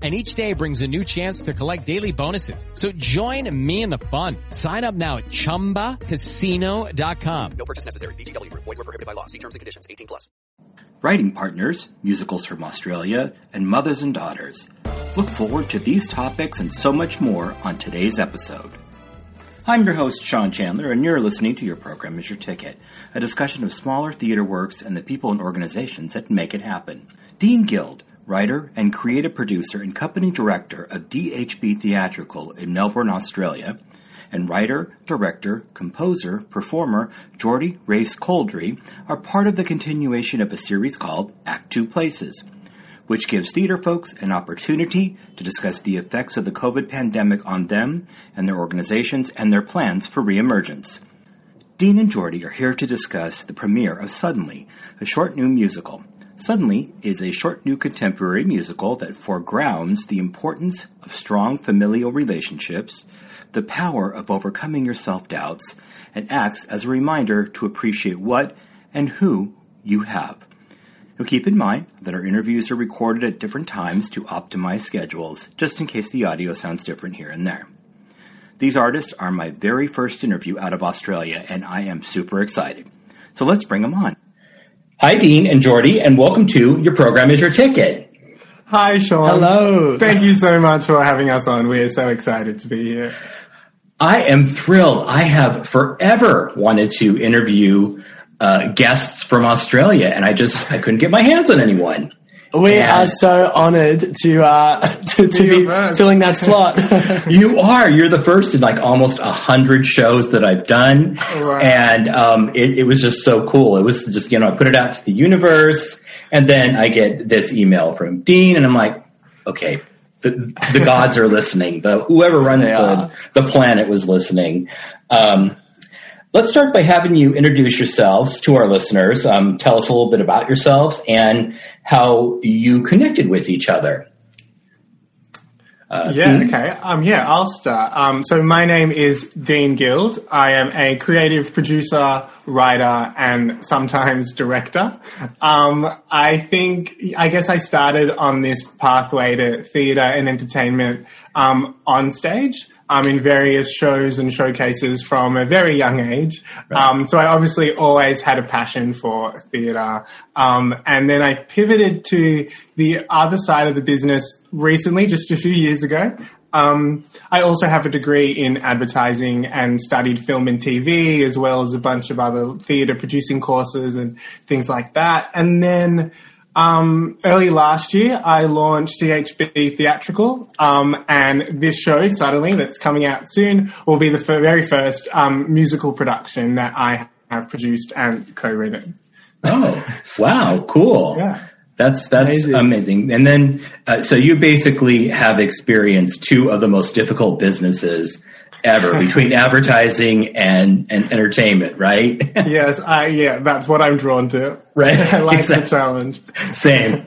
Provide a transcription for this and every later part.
and each day brings a new chance to collect daily bonuses. So join me in the fun. Sign up now at ChumbaCasino.com. No purchase necessary. VGW Group. Void were prohibited by law. See terms and conditions. 18 plus. Writing partners, musicals from Australia, and mothers and daughters. Look forward to these topics and so much more on today's episode. I'm your host, Sean Chandler, and you're listening to Your Program is Your Ticket, a discussion of smaller theater works and the people and organizations that make it happen. Dean Guild, writer and creative producer and company director of DHB Theatrical in Melbourne, Australia, and writer, director, composer, performer Geordie Race Coldry are part of the continuation of a series called Act Two Places, which gives theater folks an opportunity to discuss the effects of the COVID pandemic on them and their organizations and their plans for reemergence. Dean and Geordie are here to discuss the premiere of Suddenly, a short new musical. Suddenly is a short new contemporary musical that foregrounds the importance of strong familial relationships, the power of overcoming your self doubts, and acts as a reminder to appreciate what and who you have. Now keep in mind that our interviews are recorded at different times to optimize schedules, just in case the audio sounds different here and there. These artists are my very first interview out of Australia, and I am super excited. So let's bring them on. Hi, Dean and Jordy, and welcome to Your Program is Your Ticket. Hi, Sean. Hello. Thank you so much for having us on. We're so excited to be here. I am thrilled. I have forever wanted to interview uh, guests from Australia, and I just I couldn't get my hands on anyone. We And- are so honoured to uh, to, to be first. filling that slot. You are. You're the first in like almost a hundred shows that I've done, Wow. and um, it, it was just so cool. It was just you know I put it out to the universe, and then I get this email from Dean, and I'm like, okay, the the gods are listening. The whoever runs the the planet was listening. Um, let's start by having you introduce yourselves to our listeners. Um, tell us a little bit about yourselves and how you connected with each other. Uh, Yeah, Dean? okay. Um, yeah, I'll start. Um, so my name is Dean Guild. I am a creative producer, writer, and sometimes director. Um, I think, I guess I started on this pathway to theatre and entertainment um, on stage. Um, in various shows and showcases from a very young age. Um, so I obviously always had a passion for theatre. Um, and then I pivoted to the other side of the business recently, just a few years ago. Um, I also have a degree in advertising and studied film and TV, as well as a bunch of other theatre producing courses and things like that. And then um, early last year, I launched DHB Theatrical, um, and this show, suddenly, that's coming out soon, will be the f- very first um, musical production that I have produced and co-written. Oh, wow, cool. Yeah. That's that's amazing. Amazing. And then, uh, so you basically have experienced two of the most difficult businesses ever between advertising and and entertainment, right? yes, I, yeah, that's what I'm drawn to. Right, I like exactly. the challenge. Same.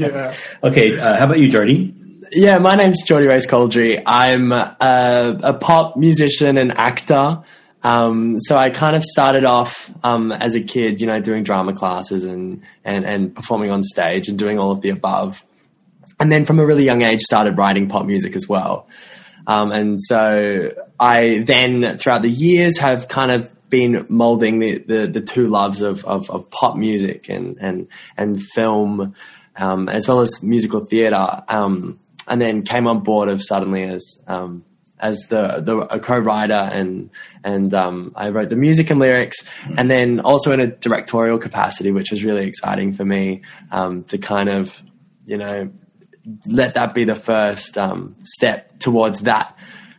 Yeah. okay, uh, how about you, Jordy? yeah, my name's Jordy Race Coldry. I'm a, a pop musician and actor. Um, so I kind of started off um, as a kid, you know, doing drama classes and, and and performing on stage and doing all of the above. And then from a really young age, started writing pop music as well. Um, and so I then, throughout the years, have kind of been molding the, the, the two loves of, of, of pop music and, and, and film, um, as well as musical theatre. Um, and then came on board of suddenly as, um, as the, the a co-writer and and um, I wrote the music and lyrics, and then also in a directorial capacity, which was really exciting for me um, to kind of you know let that be the first um, step towards that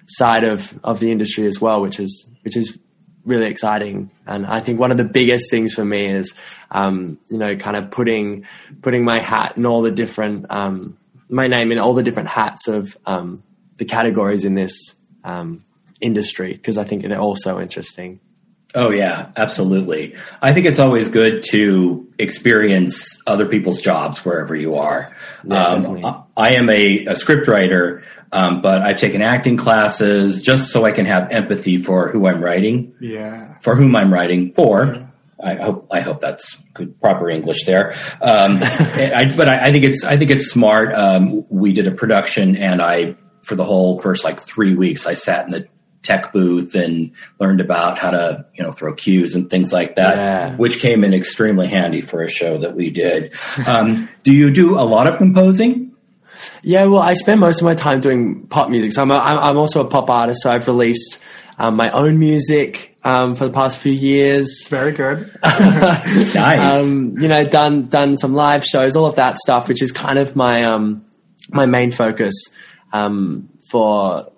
side of of the industry as well, which is which is really exciting. And I think one of the biggest things for me is um, you know kind of putting putting my hat in all the different um, my name in all the different hats of um, the categories in this um, industry because I think they're all so interesting. Oh yeah, absolutely. I think it's always good to experience other people's jobs wherever you are. Yeah, um. I, am a, a script writer, um, but I've taken acting classes just so I can have empathy for who I'm writing, Yeah. for whom I'm writing for. I hope I hope that's good, proper English there. Um, I, but I, I think it's I think it's smart. Um, we did a production, and I for the whole first like three weeks, I sat in the tech booth and learned about how to you know throw cues and things like that, Yeah. which came in extremely handy for a show that we did. Um, do you do a lot of composing? Yeah, well, I spend most of my time doing pop music. So I'm, a, I'm I'm also a pop artist. So I've released um, my own music um, for the past few years. Very good. Nice. Um, you know, done done some live shows, all of that stuff, which is kind of my um, my main focus um, for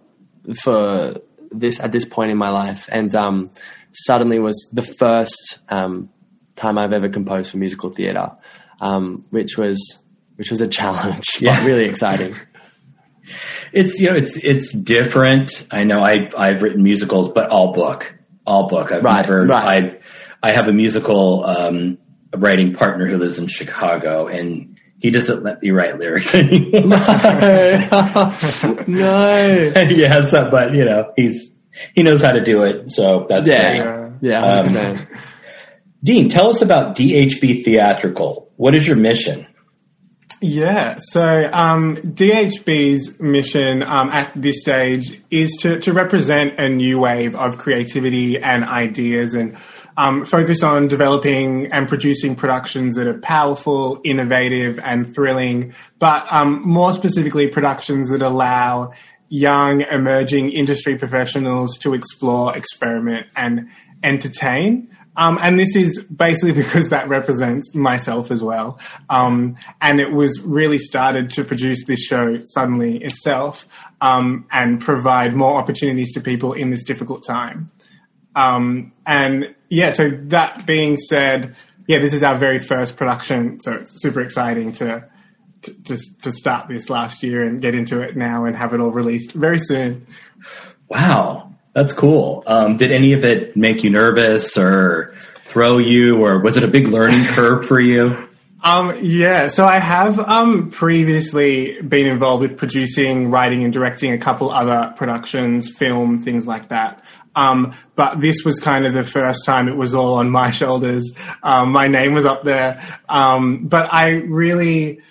for this at this point in my life. And um, suddenly was the first um, time I've ever composed for musical theatre, um, which was which was a challenge, Yeah. but really exciting. It's you know it's it's different. I know I I've written musicals, but all book, all book. I've Right, never. right. I I have a musical um, writing partner who lives in Chicago, and he doesn't let me write lyrics anymore. no. yeah, so, but you know he's he knows how to do it, so that's Yeah. great. Yeah, Um, Dean, tell us about DHB Theatrical. What is your mission? Yeah, so um, DHB's mission um, at this stage is to, to represent a new wave of creativity and ideas and um, focus on developing and producing productions that are powerful, innovative, and thrilling, but um, more specifically, productions that allow young, emerging industry professionals to explore, experiment, and entertain. Um, and this is basically because that represents myself as well. Um, and it was really started to produce this show suddenly itself um, and provide more opportunities to people in this difficult time. Um, and yeah, so that being said, yeah, this is our very first production, so it's super exciting to to, to, to start this last year and get into it now and have it all released very soon. Wow, that's cool. Um, did any of it make you nervous or throw you, or was it a big learning curve for you? Um, yeah, so I have um, previously been involved with producing, writing, and directing a couple other productions, film, things like that. Um, but this was kind of the first time it was all on my shoulders. Um, my name was up there. Um, but I really,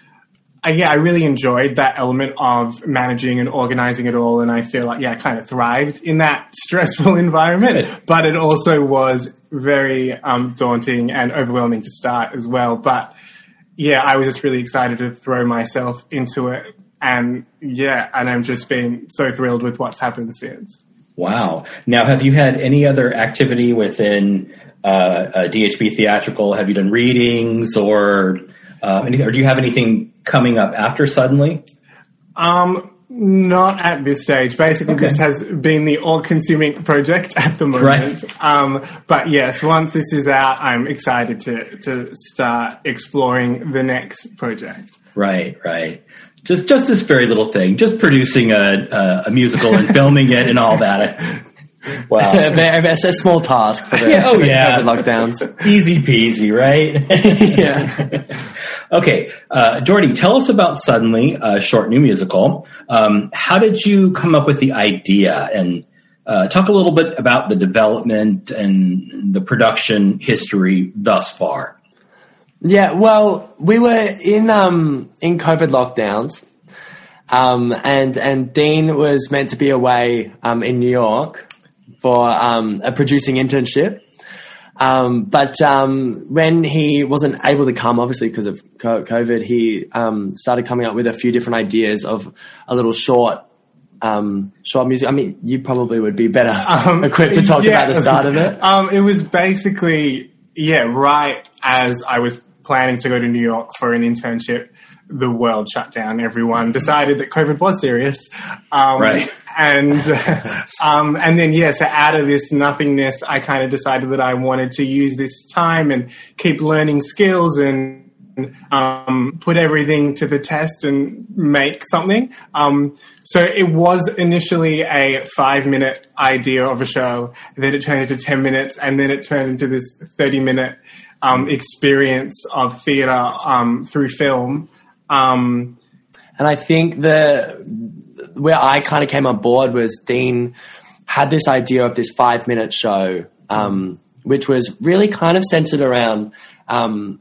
I, yeah, I really enjoyed that element of managing and organizing it all. And I feel like, yeah, I kind of thrived in that stressful environment, Good. but it also was very um, daunting and overwhelming to start as well. But yeah, I was just really excited to throw myself into it. And yeah, and I'm just been so thrilled with what's happened since. Wow. Now, have you had any other activity within uh, DHB Theatrical? Have you done readings or uh, anything, or do you have anything coming up after Suddenly? Um, not at this stage. Basically, Okay. this has been the all-consuming project at the moment. Right. Um, but yes, once this is out, I'm excited to to start exploring the next project. Right, right. Just just this very little thing, just producing a a, a musical and filming it and all that. Wow. it's a small task for the, Yeah, oh, for yeah. COVID lockdowns. Easy peasy, right? yeah. okay, uh, Jordy, tell us about Suddenly, a short new musical. Um, how did you come up with the idea? And uh, talk a little bit about the development and the production history thus far. Yeah, well, we were in um in COVID lockdowns, um, and and Dean was meant to be away um in New York for um a producing internship. Um, but um, when he wasn't able to come, obviously because of COVID, he um, started coming up with a few different ideas of a little short um, short music. I mean, you probably would be better Um, equipped to talk yeah. about the start of it. Um, it was basically, yeah, right as I was planning to go to New York for an internship, the world shut down. Everyone decided that COVID was serious. Um, Right. And, um, and then, yeah, so out of this nothingness, I kind of decided that I wanted to use this time and keep learning skills and, um, put everything to the test and make something. Um, so it was initially a five minute idea of a show, then it turned into 10 minutes, and then it turned into this 30 minute um, experience of theatre um, through film. Um, And I think the where I kind of came on board was Dean had this idea of this five minute show, um, which was really kind of centered around. Um,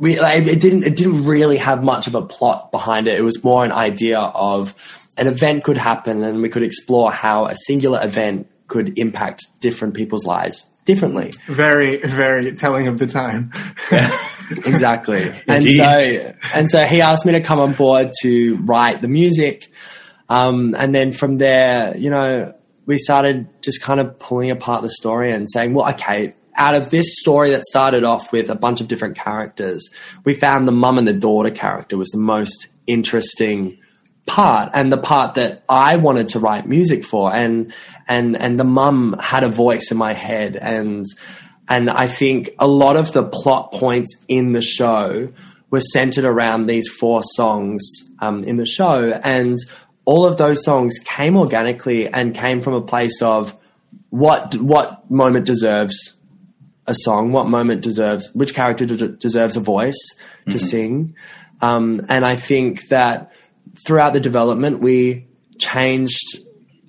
we like, it didn't it didn't really have much of a plot behind it. It was more an idea of an event could happen, and we could explore how a singular event could impact different people's lives differently. very, very telling of the time. yeah, exactly. and Indeed. so and so he asked me to come on board to write the music. Um, and then from there, you know, we started just kind of pulling apart the story and saying, well, okay, out of this story that started off with a bunch of different characters, we found the mum and the daughter character was the most interesting part and the part that I wanted to write music for. And and and the mum had a voice in my head. And and I think a lot of the plot points in the show were centered around these four songs um, in the show. And all of those songs came organically and came from a place of what what moment deserves a song, what moment deserves, which character de- deserves a voice to sing. Um, and I think that throughout the development, we changed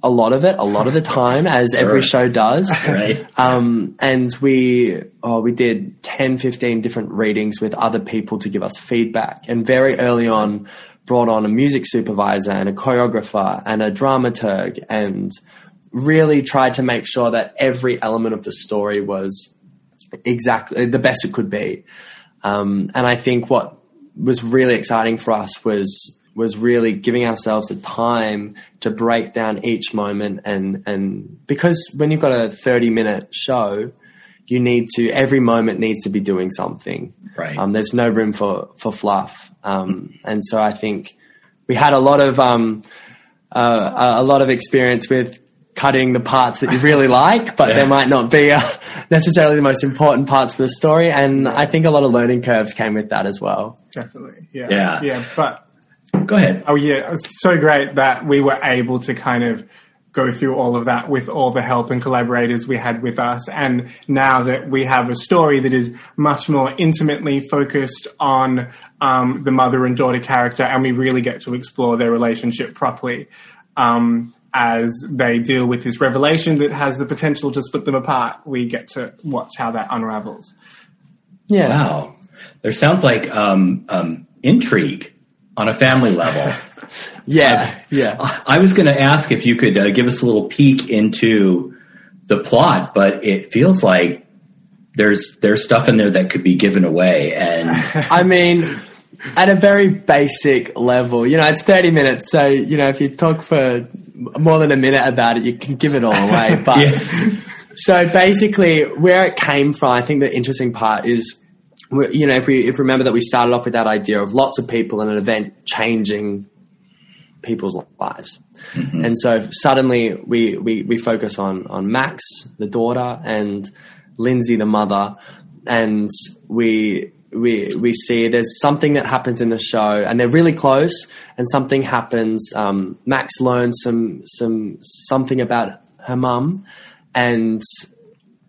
a lot of it, a lot of the time, as every show does. Right. Um, and we, oh, we did 10, 15 different readings with other people to give us feedback. And very early on, brought on a music supervisor and a choreographer and a dramaturg and really tried to make sure that every element of the story was exactly the best it could be. Um, and I think what was really exciting for us was was really giving ourselves the time to break down each moment and and because when you've got a 30 minute show you need to every moment needs to be doing something Right. um, there's no room for for fluff um, and so I think we had a lot of um, uh, a a lot of experience with cutting the parts that you really like, but they might not be uh, necessarily the most important parts of the story. And I think a lot of learning curves came with that as well. Definitely. Yeah. Yeah. Yeah. But Go ahead. Oh yeah, it's so great that we were able to kind of go through all of that with all the help and collaborators we had with us. And now that we have a story that is much more intimately focused on um, the mother and daughter character, and we really get to explore their relationship properly um, as they deal with this revelation that has the potential to split them apart. We get to watch how that unravels. Yeah. Wow. There sounds like um, um, intrigue on a family level. Yeah. Yeah. I was going to ask if you could uh, give us a little peek into the plot, but it feels like there's there's stuff in there that could be given away, and I mean, at a very basic level, you know, it's 30 minutes. So, you know, if you talk for more than a minute about it, you can give it all away. But Yeah. so basically, where it came from, I think the interesting part is, you know, if we if we remember that we started off with that idea of lots of people and an event changing people's lives, mm-hmm. and so suddenly we, we we focus on on Max, the daughter, and Lindsay, the mother, and we. We, we see there's something that happens in the show and they're really close and something happens um, Max learns some some something about her mum and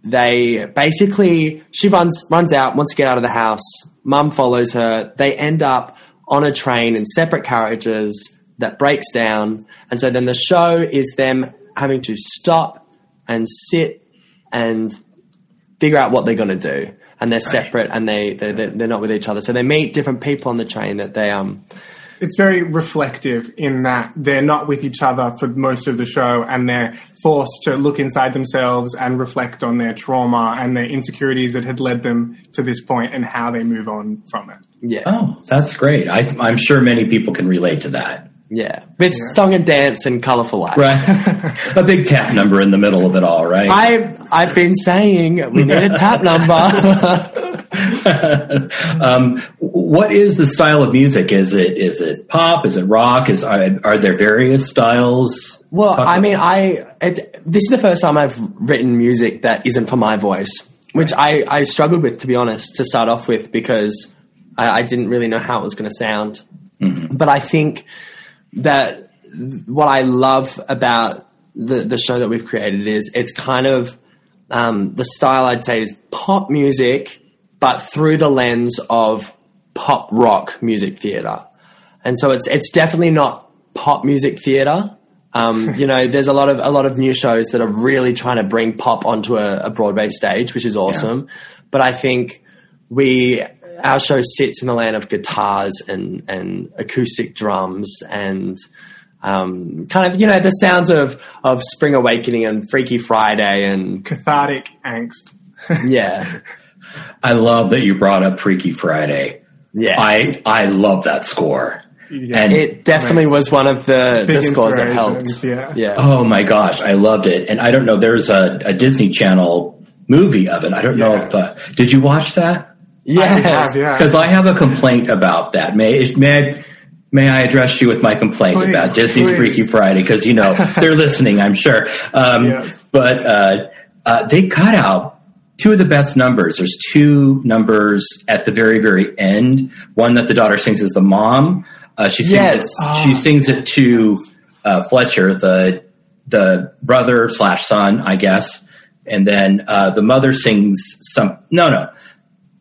they basically she runs runs out wants to get out of the house mum follows her they end up on a train in separate carriages that breaks down and so then the show is them having to stop and sit and figure out what they're going to do and they're separate and they they're, they're they're not with each other so they meet different people on the train that they um it's very reflective in that they're not with each other for most of the show and they're forced to look inside themselves and reflect on their trauma and their insecurities that had led them to this point and how they move on from it. yeah oh, that's great. I, I'm sure many people can relate to that. Yeah, with song and dance and colorful lights. Right. a big tap number in the middle of it all, right? I've I've been saying we need a tap number. um, what is the style of music? Is it is it pop? Is it rock? Is are, are there various styles? well, Talk I mean, about- I it, this is the first time I've written music that isn't for my voice, which I I struggled with to be honest to start off with because I, I didn't really know how it was going to sound. But I think that what I love about the the show that we've created is it's kind of um, the style I'd say is pop music, but through the lens of pop rock music theater. And so it's it's definitely not pop music theater. Um, you know, there's a lot of a lot of new shows that are really trying to bring pop onto a, a Broadway stage, which is awesome. But I think we our show sits in the land of guitars and and acoustic drums and um, kind of you know the sounds of of Spring Awakening and Freaky Friday and Cathartic angst. yeah I love that you brought up Freaky Friday. yeah. I I love that score. Yeah. And it definitely was one of the, Big the scores that helped. Yeah. yeah. oh my gosh, I loved it. And I don't know, there's a, a Disney Channel movie of it. I don't know if uh, did you watch that? Yes. have, yeah. Because I have a complaint about that. May may I, may I address you with my complaint Please, about Disney's please. Freaky Friday? Because you know they're listening, I'm sure. Um, Yes. But uh, uh, they cut out two of the best numbers. There's two numbers at the very very end. One that the daughter sings is the mom. Uh, she sings Yes. it, she sings it to uh, Fletcher, the the brother slash son, I guess. And then uh, the mother sings some. No, no.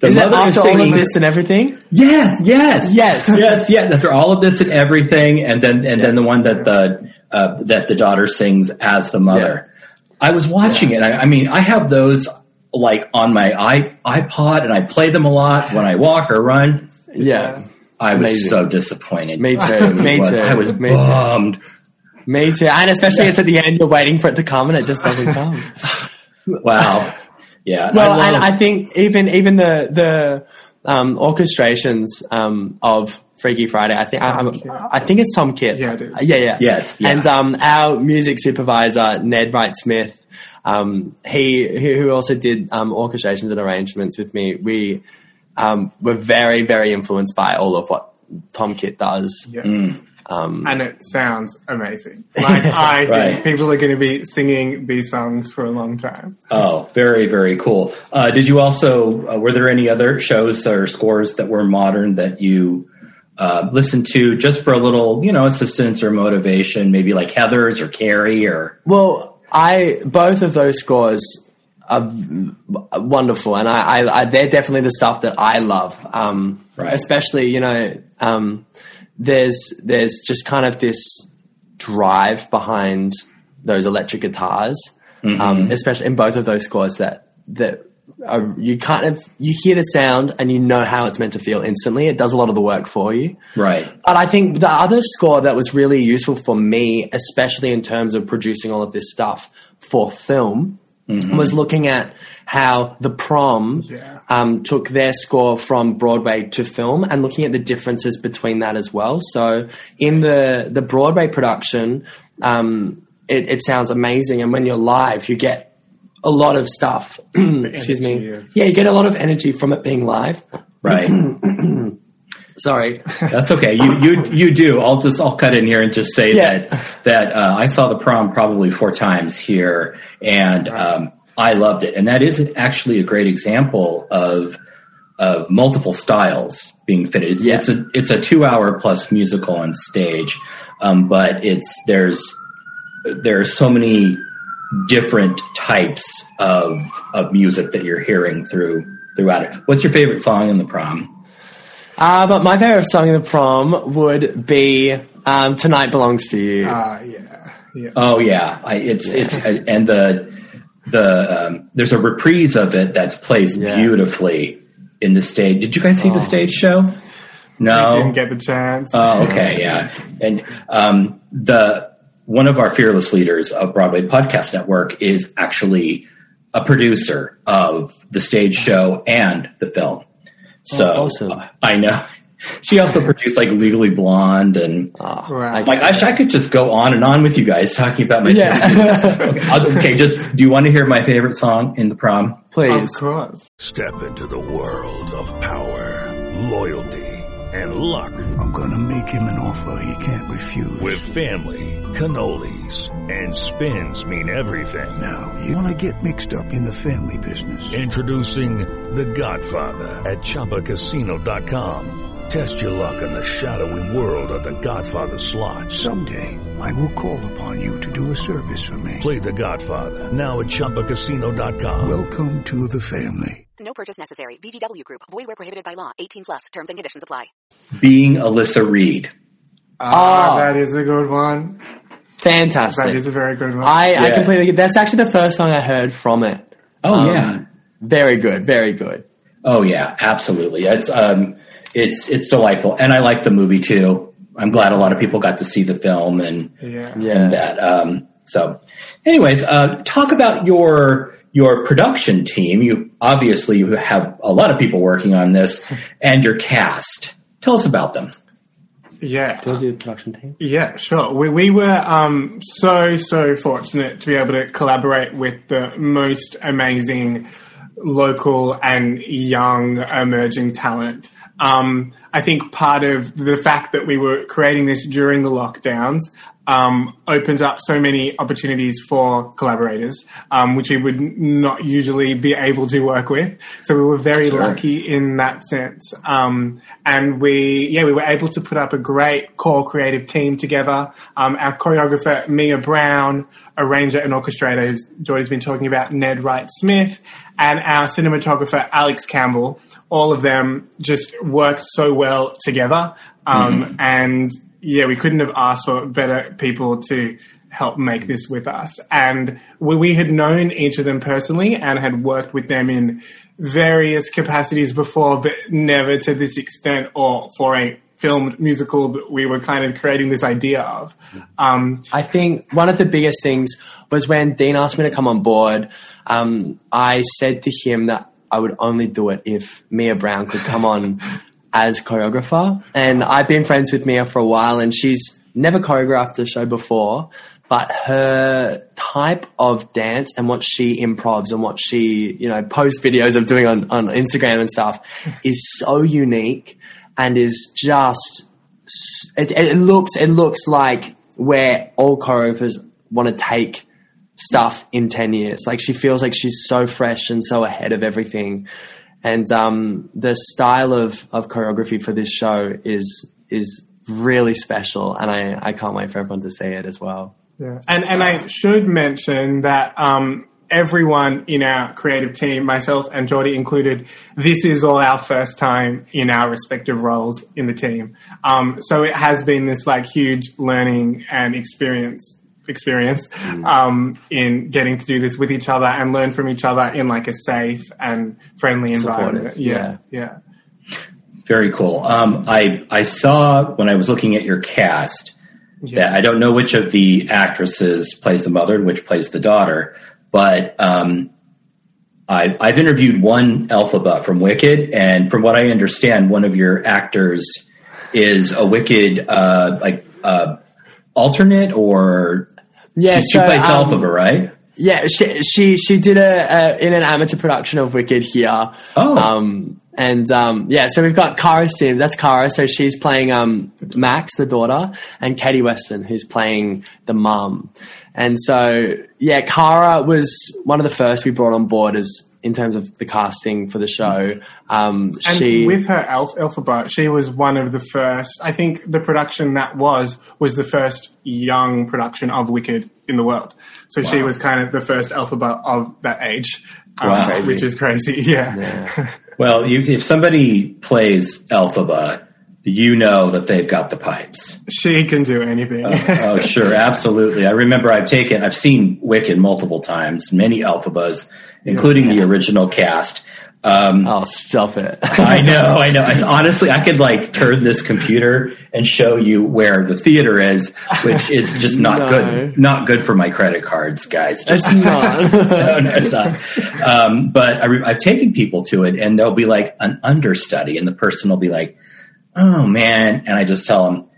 The Is it mother after all of this and everything? Yes, yes, Yes. yes, yes. After all of this and everything, and then and then the one that the uh, that the daughter sings as the mother. I was watching it. I, I mean, I have those like on my i iPod, and I play them a lot when I walk or run. Yeah. I was Amazing. so disappointed. Me too. Me was, too. I was Me too. bummed. Me too. And especially it's at the end, you're waiting for it to come and it just doesn't come. Wow. Yeah. well, I and love- I think even even the the um, orchestrations um, of Freaky Friday, I think I, I'm- think it's Tom Kitt. Yeah, it is. Yeah, yeah. Yes, yeah. And um, our music supervisor Ned Wright Smith, um, he who who also did um, orchestrations and arrangements with me. We um, were very very influenced by all of what Tom Kitt does. Yeah. Mm. Um, and it sounds amazing. Like I Right. think people are going to be singing these songs for a long time. Oh, very, very cool. Uh, did you also, uh, were there any other shows or scores that were modern that you uh, listened to just for a little, you know, assistance or motivation, maybe like Heathers or Carrie or? Well, I both of those scores are wonderful, and I, I, I they're definitely the stuff that I love. Um, Right. Especially, you know, um, there's there's just kind of this drive behind those electric guitars, um, especially in both of those scores that that. Are, you kind of you hear the sound and you know how it's meant to feel instantly. It does a lot of the work for you. Right. But I think the other score that was really useful for me, especially in terms of producing all of this stuff for film, was looking at how the prom Yeah. Um, took their score from Broadway to film and looking at the differences between that as well. So in the the Broadway production, um, it, it sounds amazing, and when you're live, you get a lot of stuff. Excuse me. energy of- Yeah, you get a lot of energy from it being live. Right. Sorry. That's okay. You, you, you do. I'll just, I'll cut in here and just say Yeah. that, that, uh, I saw the prom probably four times here and, um, I loved it. And that is actually a great example of, of multiple styles being fitted. It's, Yeah. it's a, it's a two hour plus musical on stage. Um, but it's, there's, there are so many different types of, of music that you're hearing through, throughout it. What's your favorite song in the prom? Uh, but my favorite song in the prom would be um, "Tonight Belongs to You." Ah, yeah, yeah. Oh yeah, I, it's it's and the the um, there's a reprise of it that's plays Yeah. beautifully in the stage. Did you guys see the stage show? I No. didn't get the chance. Oh, okay, yeah. And um, the one of our fearless leaders of Broadway Podcast Network is actually a producer of the stage show and the film. So Oh, awesome. I know She also produced like Legally Blonde and ah, Right. like I, I could just go on and on with you guys talking about my Yeah. favorite. okay, okay, just do you want to hear my favorite song in the prom? Of Please. course. Step into the world of power, loyalty, and luck. I'm gonna make him an offer he can't refuse. With family, cannolis, and spins mean everything. Now, you wanna get mixed up in the family business. Introducing The Godfather at ChumbaCasino.com. Test your luck in the shadowy world of The Godfather slot. Someday, I will call upon you to do a service for me. Play The Godfather now at ChumbaCasino.com. Welcome to the family. No purchase necessary. VGW Group. Void where prohibited by law. 18 plus. Terms and conditions apply. Being Alyssa Greene. Ah, Oh. that is a good one. Fantastic. That is a very good one. I, I completely get that's actually the first song I heard from it. Oh Um, yeah. Very good, very good. Oh yeah, absolutely. It's um, it's it's delightful, and I like the movie too. I'm glad a lot of people got to see the film and yeah. Yeah. that. Um, so, anyways, uh, talk about your your production team. You obviously you have a lot of people working on this, and your cast. Tell us about them. Yeah. Do the production team? Yeah, sure. We, we were um, so, so fortunate to be able to collaborate with the most amazing local and young emerging talent. Um, I think part of the fact that we were creating this during the lockdowns um, opens up so many opportunities for collaborators, um, which we would not usually be able to work with. So we were very lucky in that sense. Um, and we, yeah, we were able to put up a great core creative team together. Um, our choreographer, Mia Brown, arranger and orchestrator, who's Jordy's been talking about, Ned Wright Smith, and our cinematographer, Alex Campbell. All of them just worked so well together. Um, and yeah, we couldn't have asked for better people to help make this with us. And we, we had known each of them personally and had worked with them in various capacities before, but never to this extent or for a filmed musical that we were kind of creating this idea of. Um, I think one of the biggest things was when Dean asked me to come on board. Um, I said to him that I would only do it if Mia Brown could come on as choreographer. And I've been friends with Mia for a while, and she's never choreographed a show before. But her type of dance and what she improvs and what she, you know, posts videos of doing on, on Instagram and stuff is so unique and is just it, it looks it looks like where all choreographers want to take stuff in 10 years like she feels like she's so fresh and so ahead of everything and um, the style of, of choreography for this show is is really special and I, I can't wait for everyone to see it as well Yeah. And and I should mention that um, everyone in our creative team, myself and Geordie included, this is all our first time in our respective roles in the team. Um, so it has been this like huge learning and experience experience um, in getting to do this with each other and learn from each other in like a safe and friendly environment. Supportive, Yeah, yeah. Very cool. Um, I I saw when I was looking at your cast that I don't know which of the actresses plays the mother and which plays the daughter, but um, I, I've interviewed one Elphaba from Wicked, and from what I understand, one of your actors is a Wicked uh, like uh, alternate or yeah she, she so, plays um, right? Yeah, she she she did a, a in an amateur production of Wicked here. Oh. Um, and um, yeah, so we've got Cara Sims. That's Cara. So she's playing um, Max, the daughter, and Katie Weston, who's playing the mum. And so yeah, Cara was one of the first we brought on board as in terms of the casting for the show. Um, And she with her Alph- Alphabet, she was one of the first. I think the production that was was the first young production of Wicked in the world. So she was kind of the first Elphaba of that age, um, Wow. which is crazy. Yeah. Well, you, if somebody plays Elphaba, you know that they've got the pipes. she can do anything. oh, sure, absolutely. I remember I've taken, I've seen Wicked multiple times, many Elphabas, including the original cast. Um, oh stop it! I know, I know. I, honestly, I could like turn this computer and show you where the theater is, which is just not No. good. Not good for my credit cards, guys. Just it's not. no, no, it's not. Um, but I re- I've taken people to it, and there'll be like an understudy, and the person will be like, oh man, and I just tell them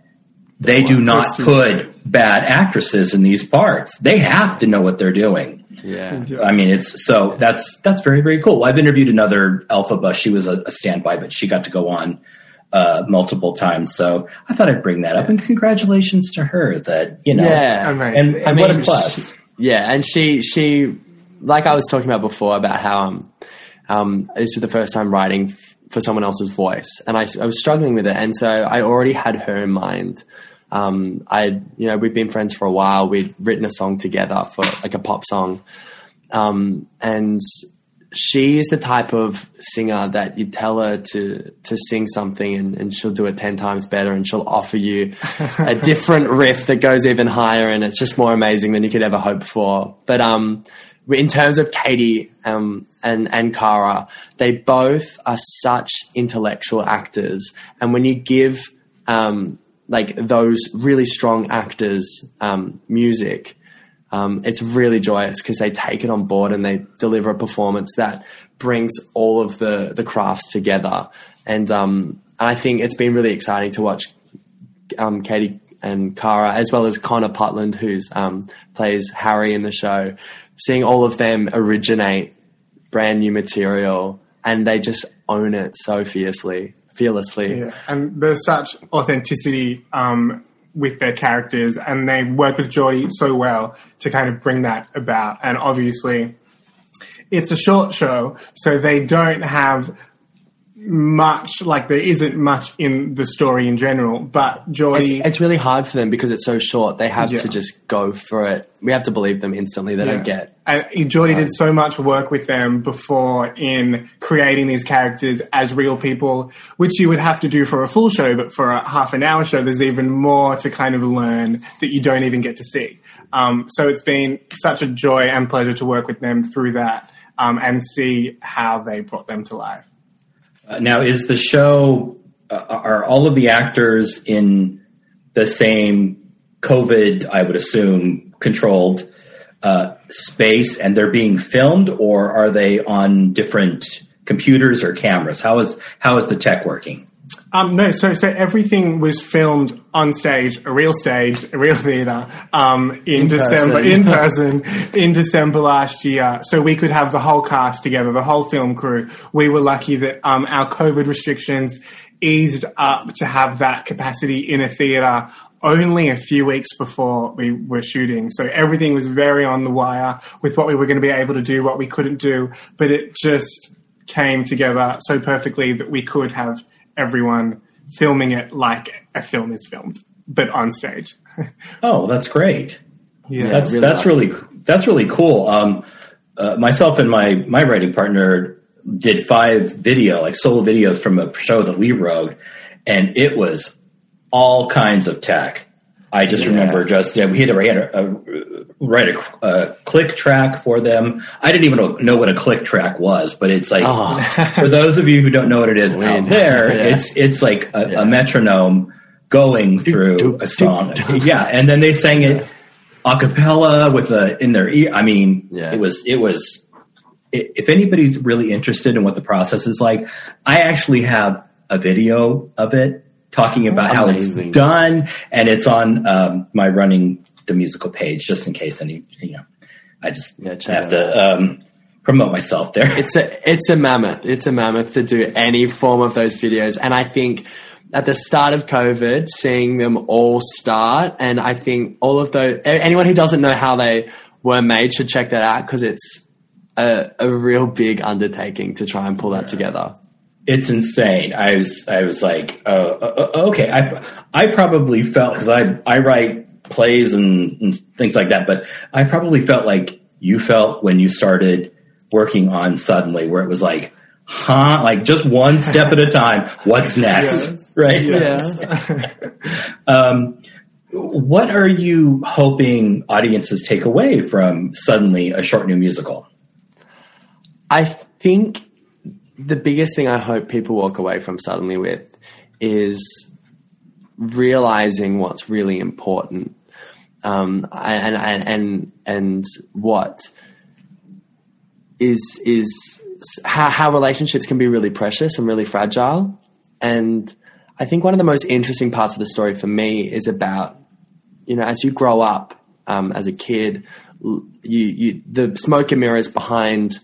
they do not put bad actresses in these parts. They have to know what they're doing. Yeah. I mean, it's so that's that's very very cool. Well, I've interviewed another Elphaba. She was a, a standby, but she got to go on uh, multiple times. So I thought I'd bring that up. And congratulations to her that you know. Yeah. And, and I what a plus. she- yeah, and she she like I was talking about before about how um, um this is the first time writing f- for someone else's voice, and I, I was struggling with it, and so I already had her in mind. Um, I you know we'd been friends for a while. We'd written a song together for like a pop song, um, and she is the type of singer that you tell her to to sing something and, and she'll do it 10 times better and she'll offer you a different riff that goes even higher and it's just more amazing than you could ever hope for. But um in terms of Katie um, and and Kara, they both are such intellectual actors, and when you give um, like those really strong actors um, music, um, it's really joyous because they take it on board and they deliver a performance that brings all of the the crafts together. And um, I think it's been really exciting to watch um, Katie and Kara, as well as Connor Putland, who um, plays Harry in the show. Seeing all of them originate brand new material, and they just own it so fiercely, fearlessly. Yeah, and there's such authenticity um, with their characters, and they work with Geordie so well to kind of bring that about. And obviously, it's a short show, so they don't have much, like, there isn't much in the story in general, but Geordie. It's, it's really hard for them because it's so short. They have Yeah. to just go for it. We have to believe them instantly. They don't get. And Geordie did so much work with them before in creating these characters as real people, which you would have to do for a full show, but for a half an hour show, there's even more to kind of learn that you don't even get to see. Um, so it's been such a joy and pleasure to work with them through that um, and see how they brought them to life. Uh, now, is the show uh, are all of the actors in the same COVID? I would assume controlled uh, space, and they're being filmed, or are they on different computers or cameras? How is how is the tech working? Um, no, so so everything was filmed on stage, a real stage, a real theater, um, in, In December, person. in person, in December last year. So we could have the whole cast together, the whole film crew. We were lucky that um, our COVID restrictions eased up to have that capacity in a theater only a few weeks before we were shooting. So everything was very on the wire with what we were going to be able to do, what we couldn't do, but it just came together so perfectly that we could have everyone filming it like a film is filmed, but on stage. Oh, that's great. Yeah, that's really that's like really that's really cool. Um, uh, myself and my my writing partner did five video like solo videos from a show that we wrote, and it was all kinds of tech. I just remember just yeah, we had to write a, a, write a, a click track for them. I didn't even know, what a click track was, but it's like Oh. for those of you who don't know what it is out there, Yeah. it's it's like a, Yeah. a metronome going through doop, a song. doop, Yeah, and then they sang it a cappella with a in their ear. I mean, Yeah. it was it was. i- If anybody's really interested in what the process is like, I actually have a video of it talking about how Amazing. it's done, and it's on um, my running the musical page just in case any you know. I just Yeah, have to um, promote myself there. It's a it's a mammoth. It's a mammoth to do any form of those videos, and I think at the start of COVID, seeing them all start, and I think all of those anyone who doesn't know how they were made should check that out because it's a, a real big undertaking to try and pull that together. It's insane. I was I was like, uh, uh, uh, okay, I I probably felt because I I write plays and, and things like that, but I probably felt like you felt when you started working on suddenly, where it was like, huh, like just one step at a time. What's next, Yes. right? Yeah. Um, what are you hoping audiences take away from suddenly a short new musical? I think the biggest thing I hope people walk away from suddenly with is realizing what's really important, um, and and and and what is is how, how relationships can be really precious and really fragile, and I think one of the most interesting parts of the story for me is about, you know, as you grow up um, as a kid, you, you the smoke and mirrors behind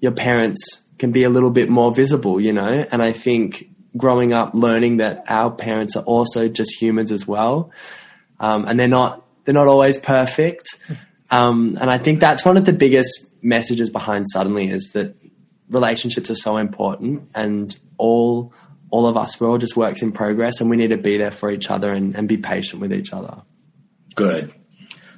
your parents can be a little bit more visible, you know. And I think growing up, learning that our parents are also just humans as well, um, and they're not they're not always perfect. Um, and I think that's one of the biggest messages behind suddenly is that relationships are so important, and all all of us we're all just works in progress, and we need to be there for each other and, and be patient with each other. Good.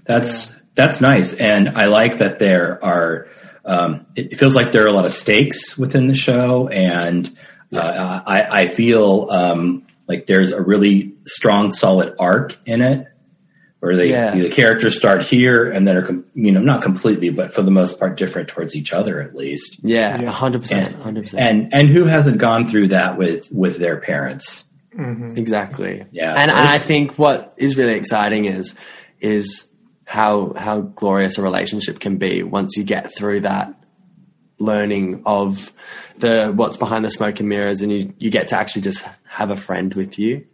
That's that's nice, and I like that there are. Um, it, it feels like there are a lot of stakes within the show, and uh, I, I feel um, like there's a really strong, solid arc in it, where they Yeah. the characters start here and then are com- you know not completely, but for the most part, different towards each other at least. Yeah, Yeah. hundred percent, hundred percent. and and who hasn't gone through that with with their parents? Exactly. Yeah, And, so and I think what is really exciting is is how how glorious a relationship can be once you get through that learning of the what's behind the smoke and mirrors, and you you get to actually just have a friend with you.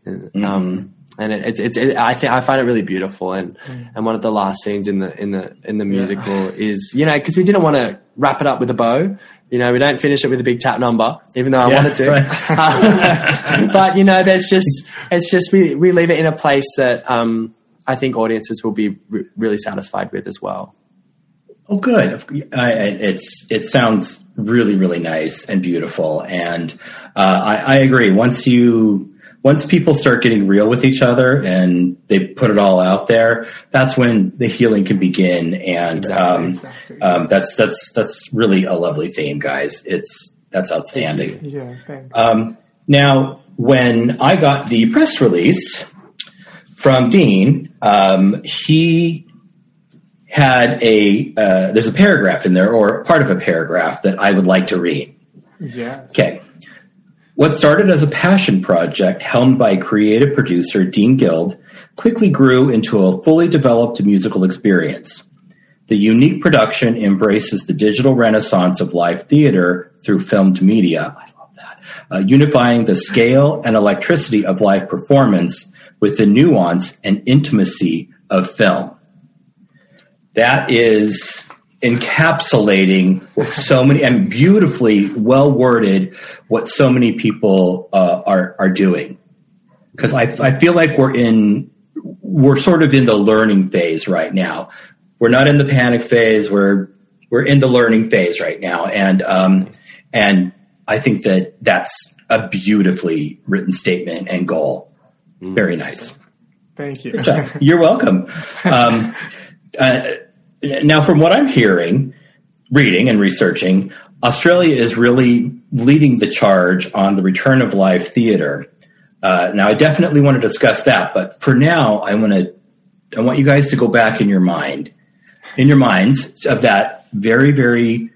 Um, and it, it's it's it, I think I find it really beautiful, and and one of the last scenes in the in the in the musical is you know because we didn't want to wrap it up with a bow. You know, we don't finish it with a big tap number, even though I Yeah, wanted to. right. but you know, there's just it's just we we leave it in a place that um, I think audiences will be re- really satisfied with as well. Oh, good. I, I, it's it sounds really really nice and beautiful, and uh, I, I agree. Once you once people start getting real with each other and they put it all out there, that's when the healing can begin. And um, exactly. um, that's that's that's really a lovely theme, guys. It's that's outstanding. Yeah, thanks. Um, now, when I got the press release from Dean, um, he had a uh, there's a paragraph in there or part of a paragraph that I would like to read. yeah. Okay. What started as a passion project helmed by creative producer Dean Guild quickly grew into a fully developed musical experience. The unique production embraces the digital renaissance of live theater through filmed media. I love that. Uh, unifying the scale and electricity of live performance with the nuance and intimacy of film. That is encapsulating what so many and beautifully well worded what so many people uh, are are doing. Because I, I feel like we're in we're sort of in the learning phase right now. We're not in the panic phase. We're we're in the learning phase right now, and um, and I think that that's a beautifully written statement and goal. Very nice. Thank you. You're welcome. Um, uh, now, from what I'm hearing, reading and researching, Australia is really leading the charge on the return of live theater. Uh, now, I definitely want to discuss that, but for now, I want to I want you guys to go back in your mind, in your minds of that very, very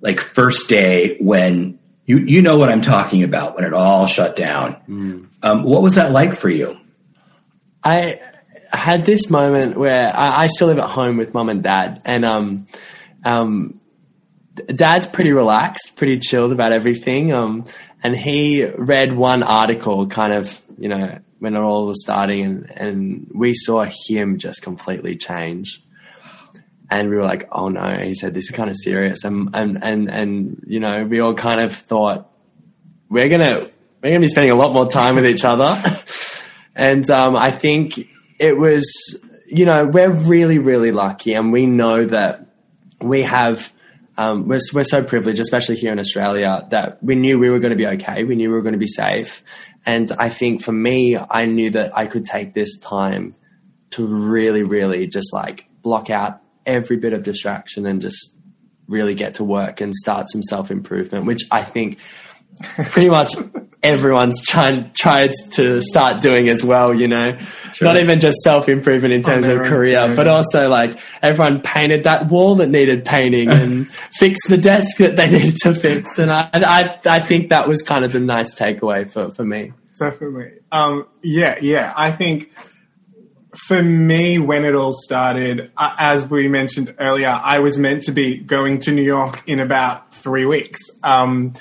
like first day when you you know what I'm talking about when it all shut down. Um, what was that like for you? I had this moment where I, I still live at home with mum and dad, and um, um, dad's pretty relaxed, pretty chilled about everything. Um, and he read one article, kind of, you know, when it all was starting, and, and we saw him just completely change. And we were like, "Oh no!" He said, "This is kind of serious." And and and and you know, we all kind of thought we're gonna we're gonna be spending a lot more time with each other. and um, I think it was, you know, we're really really lucky, and we know that we have. Um, we're, we're so privileged, especially here in Australia, that we knew we were going to be okay. We knew we were going to be safe. And I think for me, I knew that I could take this time to really, really just like block out every bit of distraction and just really get to work and start some self improvement, which I think pretty much everyone's trying tried to start doing as well. You know, not even just self improvement in terms of career, but also like everyone painted that wall that needed painting and fixed the desk that they needed to fix. And I, I, I think that was kind of the nice takeaway for for me. Definitely. Um, yeah, yeah. I think for me, when it all started, uh, as we mentioned earlier, I was meant to be going to New York in about three weeks. Um,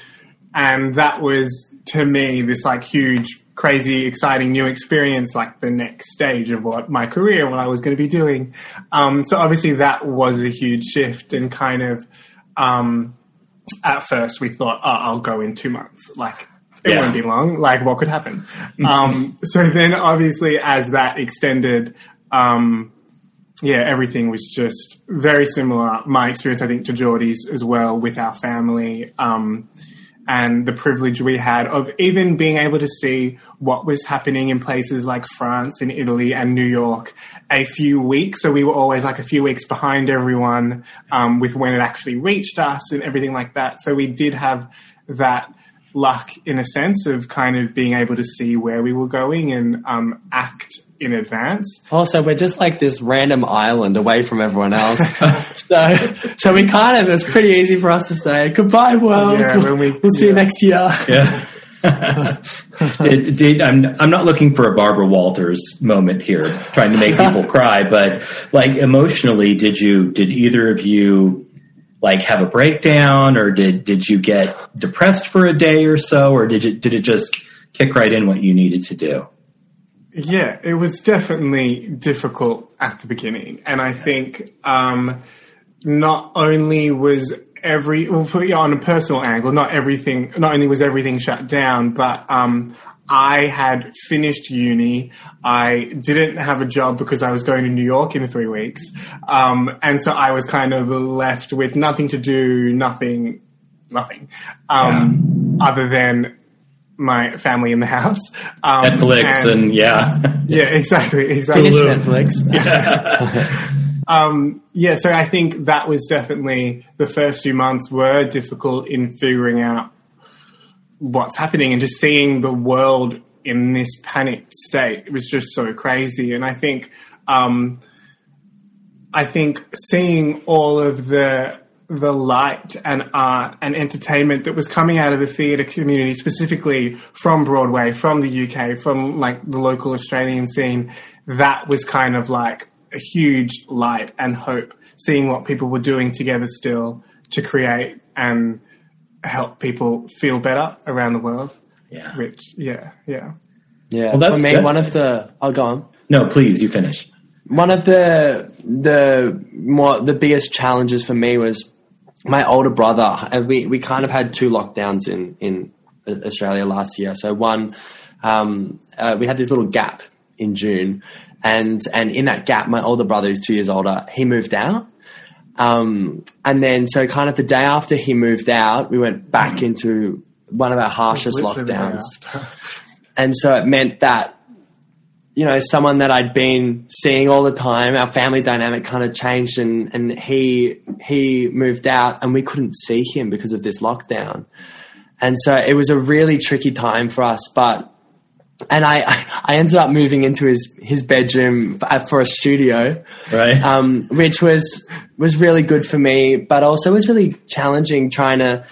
and that was to me this like huge crazy, exciting new experience, like the next stage of what my career, what I was going to be doing. Um, so obviously that was a huge shift and kind of, um, at first we thought, oh, I'll go in two months. Like, it Yeah. won't be long. Like, what could happen? um, so then obviously as that extended, um, yeah, everything was just very similar. My experience, I think, to Geordie's as well with our family, um, and the privilege we had of even being able to see what was happening in places like France and Italy and New York a few weeks. So we were always like a few weeks behind everyone um, with when it actually reached us and everything like that. So we did have that luck in a sense of kind of being able to see where we were going and um, act in advance. Also, we're just like this random island away from everyone else. so, so we kind of, it's pretty easy for us to say, goodbye, world. Yeah, when we- we'll see you next year. Yeah. Did, did, I'm I'm not looking for a Barbara Walters moment here, trying to make people cry, but like emotionally, did you did either of you like have a breakdown, or did did you get depressed for a day or so, or did it did it just kick right in what you needed to do? Yeah, it was definitely difficult at the beginning. And I think um, not only was every, well, put you on a personal angle, not everything, not only was everything shut down, but um, I had finished uni. I didn't have a job because I was going to New York in three weeks. Um, and so I was kind of left with nothing to do, nothing, nothing, um, other than my family in the house. Um, Netflix and, yeah, yeah, exactly, exactly. Finish Netflix. Um, yeah, so I think that was definitely the first few months were difficult in figuring out what's happening and just seeing the world in this panicked state. It was just so crazy, and I think, um, I think seeing all of the the light and art and entertainment that was coming out of the theatre community, specifically from Broadway, from the UK, from like the local Australian scene, that was kind of like a huge light and hope. Seeing what people were doing together still to create and help people feel better around the world. yeah. Which, yeah, yeah. Yeah. Well, that's- For me, that's- one of the, I'll go on. No, please, you finish. one of the the more the biggest challenges for me was my older brother. And we we kind of had two lockdowns in in Australia last year. So one, um, uh, we had this little gap in June, and and in that gap, my older brother, who's two years older, he moved out. Um, and then so kind of the day after he moved out, we went back into one of our harshest Literally the day lockdowns. And so it meant that, you know, someone that I'd been seeing all the time, our family dynamic kind of changed and, and he, he moved out and we couldn't see him because of this lockdown. And so it was a really tricky time for us, but, and I, I ended up moving into his, his bedroom for, a studio Right. um, which was was really good for me, but also was really challenging trying to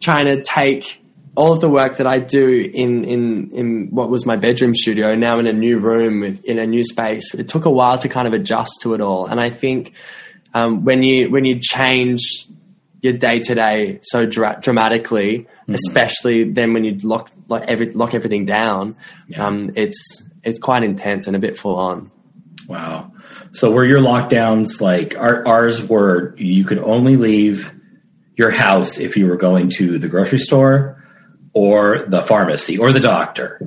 trying to take all of the work that I do in in in what was my bedroom studio now in a new room with, in a new space. It took a while to kind of adjust to it all, and I think um, when you when you change your day to day so dra- dramatically, especially then when you lock lock, every, lock everything down, um, it's it's quite intense and a bit full on. Wow. So were your lockdowns like our, ours were you could only leave your house if you were going to the grocery store or the pharmacy or the doctor.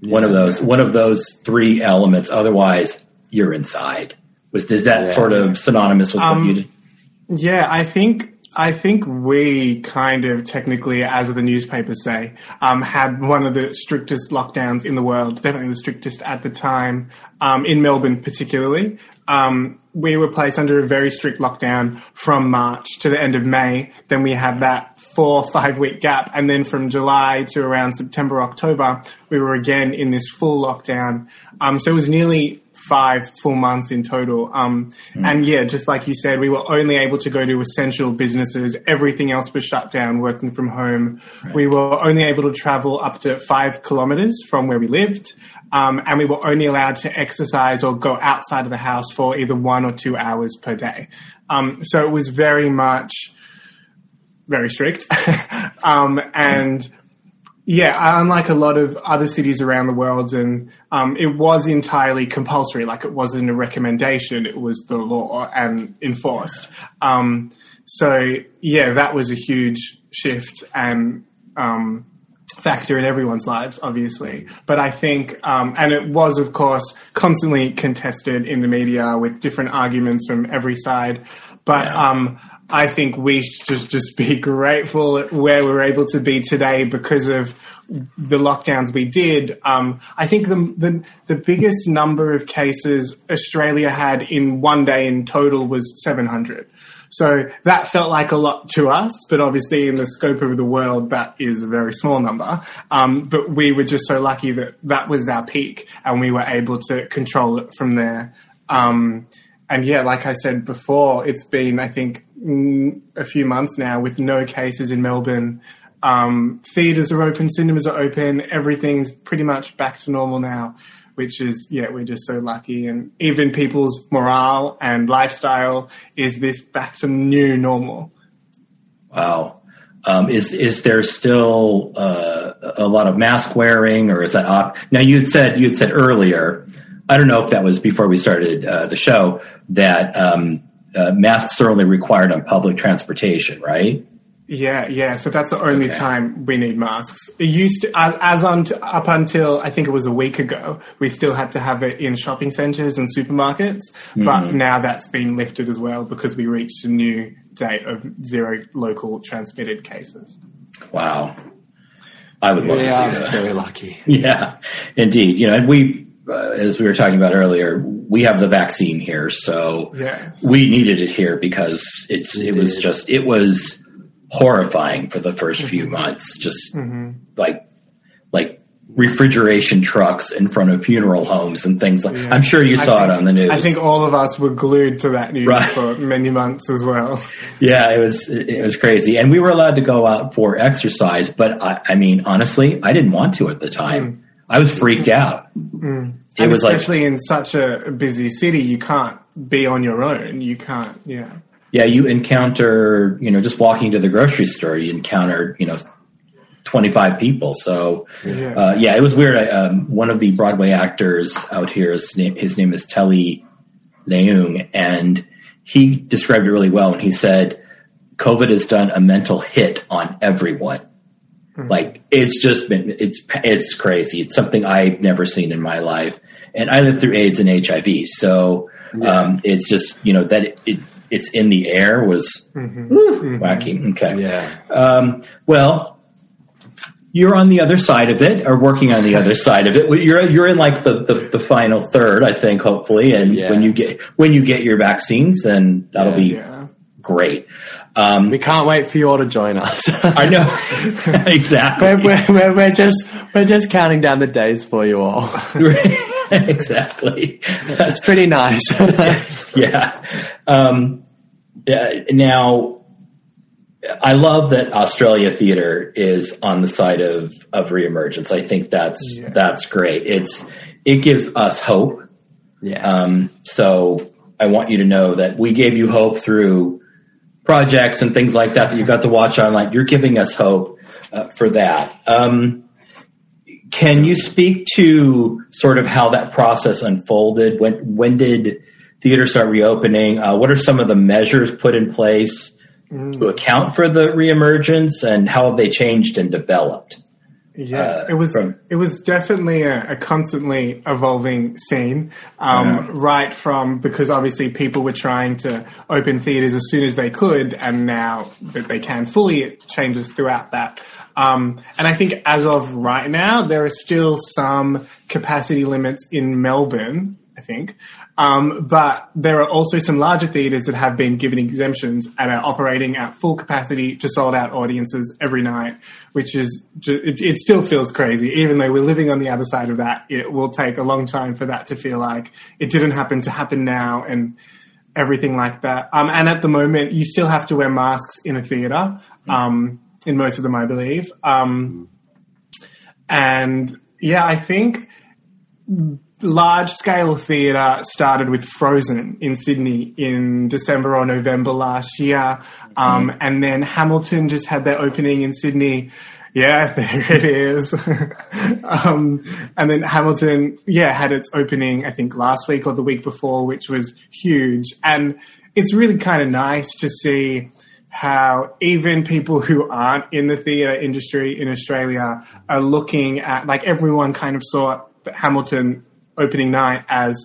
One of those one of those three elements. Otherwise, you're inside. Was is that Yeah. sort of synonymous with what Um, you did? Yeah, I think I think we kind of technically, as the newspapers say, um, had one of the strictest lockdowns in the world. Definitely the strictest at the time um, in Melbourne, particularly. Um, we were placed under a very strict lockdown from March to the end of May. Then we had that four five week gap, and then from July to around September October, we were again in this full lockdown. Um, so it was nearly five full months in total. Um, And yeah, just like you said, we were only able to go to essential businesses. Everything else was shut down, working from home. We were only able to travel up to five kilometers from where we lived. Um, and we were only allowed to exercise or go outside of the house for either one or two hours per day. Um, so it was very much very strict. um, and Yeah, unlike a lot of other cities around the world, and um, it was entirely compulsory. Like it wasn't a recommendation; it was the law and enforced. Um, so yeah, that was a huge shift and um, factor in everyone's lives, obviously. But I think, um, and it was, of course, constantly contested in the media with different arguments from every side. But um, I think we should just, be grateful at where we're able to be today because of the lockdowns we did. Um, I think the, the the biggest number of cases Australia had in one day in total was 700. So that felt like a lot to us, but obviously in the scope of the world, that is a very small number. Um, but we were just so lucky that that was our peak and we were able to control it from there. Um, and yeah, like I said before, it's been, I think, a few months now with no cases in Melbourne. Um, theaters are open, cinemas are open, everything's pretty much back to normal now which is yeah we're just so lucky. And even people's morale and lifestyle is this back to new normal. Wow. Um, is is there still uh, a lot of mask wearing or is that op- now you said you said earlier i don't know if that was before we started uh, the show that um, uh, masks are only required on public transportation right yeah, yeah. So that's the only okay. time we need masks. It used to, as, as on to, up until I think it was a week ago, we still had to have it in shopping centres and supermarkets. Mm-hmm. But now that's been lifted as well because we reached a new date of zero local transmitted cases. Wow, I would love yeah, to see that. Very lucky. Yeah, indeed. You know, and we, uh, as we were talking about earlier, we have the vaccine here, so yes. we needed it here because it's we it did. was just it was horrifying for the 1st mm-hmm. few months. Just mm-hmm. like like refrigeration trucks in front of funeral homes and things like. Yeah. I'm sure you saw think, it on the news. I think all of us were glued to that news right. for many months as well. Yeah, it was it was crazy, and we were allowed to go out for exercise, but I, I mean, honestly, I didn't want to at the time. Mm. I was freaked out. Mm. It and was especially like, in such a busy city, you can't be on your own. You can't, yeah yeah, you encounter, you know, just walking to the grocery store, you encounter, you know, 25 people. So, yeah, uh, yeah it was weird. I, um, one of the Broadway actors out here, his name, his name is Telly Leung, and he described it really well. And he said, COVID has done a mental hit on everyone. Mm-hmm. Like it's just been, it's, it's crazy. It's something I've never seen in my life. And I lived through AIDS and HIV. So, yeah. um, it's just, you know, that it, it it's in the air was mm-hmm. Woo, mm-hmm. wacky. Okay. Yeah. Um, well, you're on the other side of it, or working on the other side of it. You're you're in like the, the, the final third, I think, hopefully. And yeah. when you get when you get your vaccines, then that'll yeah, be. Great. Um, we can't wait for you all to join us. I know exactly. We're, we're, we're, just we're just counting down the days for you all. exactly. It's pretty nice. yeah. Um, yeah. Now, I love that Australia Theatre is on the side of of reemergence. I think that's yeah. that's great. It's it gives us hope. Yeah. Um, so I want you to know that we gave you hope through projects and things like that that you've got to watch online. You're giving us hope uh, for that. Um, can you speak to sort of how that process unfolded? When when did theater start reopening? Uh, what are some of the measures put in place mm. to account for the reemergence, and how have they changed and developed? Yeah, uh, it was from, it was definitely a, a constantly evolving scene. Um, yeah. Right from because obviously people were trying to open theaters as soon as they could, and now that they can fully, it changes throughout that. Um, and I think as of right now, there are still some capacity limits in Melbourne, I think. Um, but there are also some larger theatres that have been given exemptions and are operating at full capacity to sold out audiences every night, which is, it, it, still feels crazy. Even though we're living on the other side of that, it will take a long time for that to feel like it didn't happen to happen now and everything like that. Um, and at the moment, you still have to wear masks in a theatre. Um, in most of them, I believe. Um, and yeah, I think large scale theatre started with Frozen in Sydney in December or November last year. Um, mm. And then Hamilton just had their opening in Sydney Yeah, there it is. um, and then Hamilton, yeah, had its opening, I think last week or the week before, which was huge. And it's really kind of nice to see how even people who aren't in the theatre industry in Australia are looking at, like everyone kind of saw Hamilton opening night as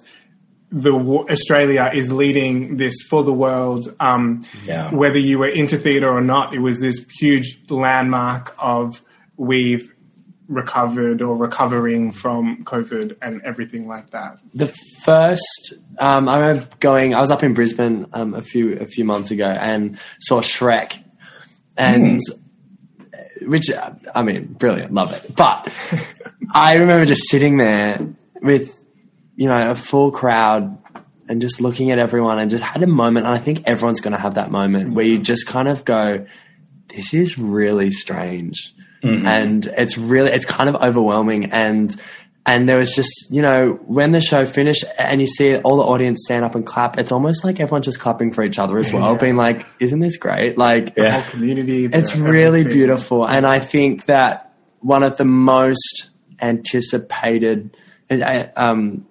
the Australia is leading this for the world. Um, Yeah. Whether you were into theatre or not, it was this huge landmark of we've recovered or recovering from COVID and everything like that. The first, um, I remember going. I was up in Brisbane um, a few a few months ago and saw Shrek, and which I mean, brilliant, love it. But I remember just sitting there with you know a full crowd and just looking at everyone and just had a moment. And I think everyone's going to have that moment where you just kind of go, "This is really strange." and it's really it's kind of overwhelming and and there was just you know when the show finished and you see all the audience stand up and clap it's almost like everyone's just clapping for each other as well being like isn't this great like The whole community. the it's really everything. beautiful and i think that one of the most anticipated uh, um,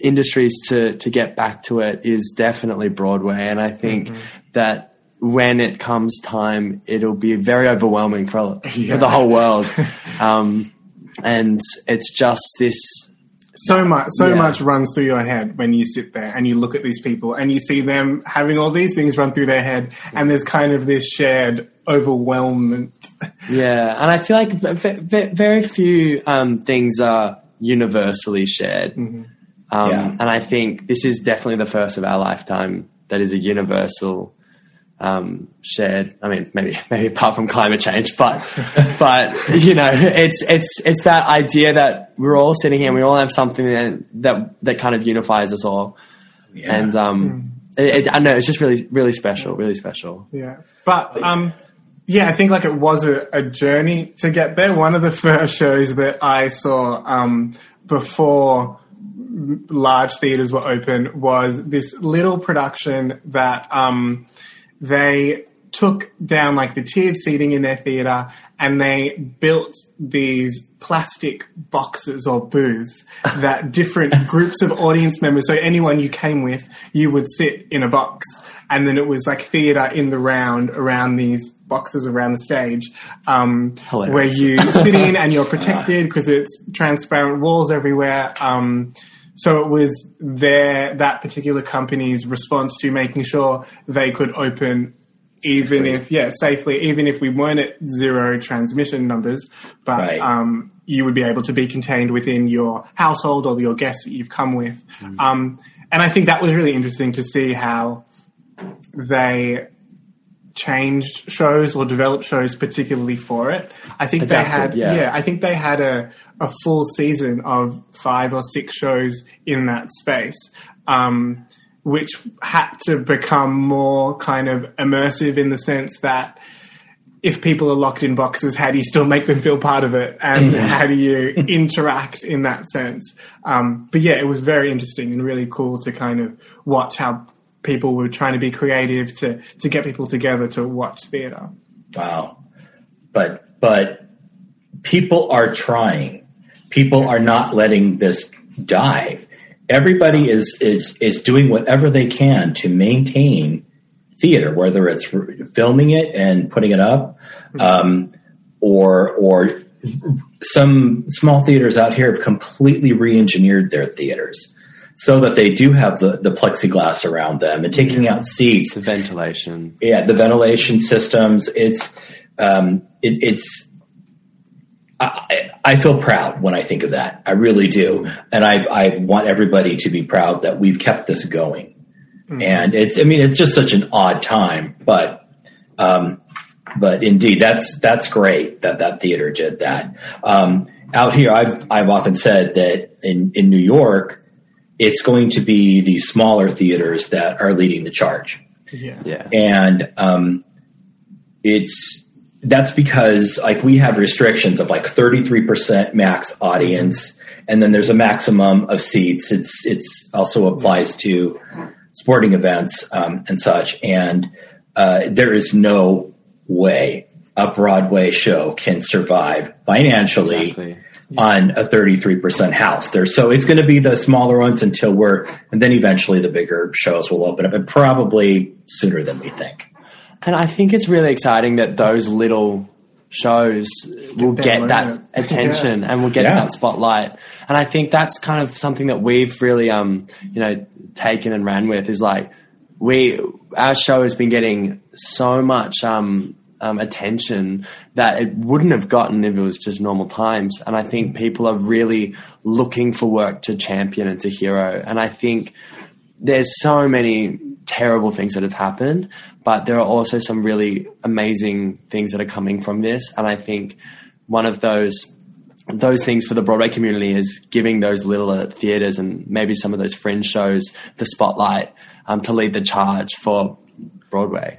industries to to get back to it is definitely broadway and i think that when it comes time it'll be very overwhelming for, for the whole world um, and it's just this So much, so Yeah. much runs through your head when you sit there and you look at these people and you see them having all these things run through their head, and there's kind of this shared overwhelmment. Yeah, and I feel like v- v- very few um, things are universally shared. Um, Yeah. And I think this is definitely the first of our lifetime that is a universal um, shared. I mean, maybe maybe apart from climate change, but but you know, it's it's it's that idea that we're all sitting here and we all have something that that, that kind of unifies us all. Yeah. And um, it, it, I know it's just really really special, really special. Yeah, but um, yeah, I think like it was a, a journey to get there. One of the first shows that I saw um, before large theaters were open was this little production that um, they took down like the tiered seating in their theater and they built these plastic boxes or booths that different groups of audience members so anyone you came with you would sit in a box. And then it was like theater in the round around these boxes around the stage um, where you sit in and you're protected because it's transparent walls everywhere um, so it was their that particular company's response to making sure they could open even if yeah safely even if we weren't at zero transmission numbers but Right. um, you would be able to be contained within your household or your guests that you've come with. Um, and i think that was really interesting to see how they changed shows or developed shows particularly for it i think they had yeah. I think they had a, a full season of five or six shows in that space, um, which had to become more kind of immersive in the sense that if people are locked in boxes, how do you still make them feel part of it? And how do you interact in that sense? Um, but yeah, it was very interesting and really cool to kind of watch how people were trying to be creative to, to get people together to watch theatre. Wow. But but people are trying. People are not letting this die. Everybody is is is doing whatever they can to maintain theater, whether it's filming it and putting it up, um, or or some small theaters out here have completely re-engineered their theaters so that they do have the, the plexiglass around them and taking out seats The ventilation. yeah, the ventilation systems. It's um, it, it's. I, I feel proud when I think of that. I really do, and I, I want everybody to be proud that we've kept this going. And it's, I mean, it's just such an odd time, but, um, but indeed, that's that's great that that theater did that. Um, out here, I've I've often said that in in New York, it's going to be the smaller theaters that are leading the charge Yeah. Yeah. and um, it's that's because like we have restrictions of like 33% max audience and then there's a maximum of seats it's it's also applies to sporting events um, and such and uh, there is no way a Broadway show can survive financially Exactly. On a 33% house there. So it's going to be the smaller ones until we're, and then eventually the bigger shows will open up and probably sooner than we think. And I think it's really exciting that those little shows will get that moment. attention and will get Yeah. that spotlight. And I think that's kind of something that we've really, um, you know, taken and ran with is like we, our show has been getting so much, um, um, attention that it wouldn't have gotten if it was just normal times. And I think people are really looking for work to champion and to hero. And I think there's so many terrible things that have happened, but there are also some really amazing things that are coming from this. And I think one of those those things for the Broadway community is giving those little theaters and maybe some of those fringe shows the spotlight um, to lead the charge for Broadway.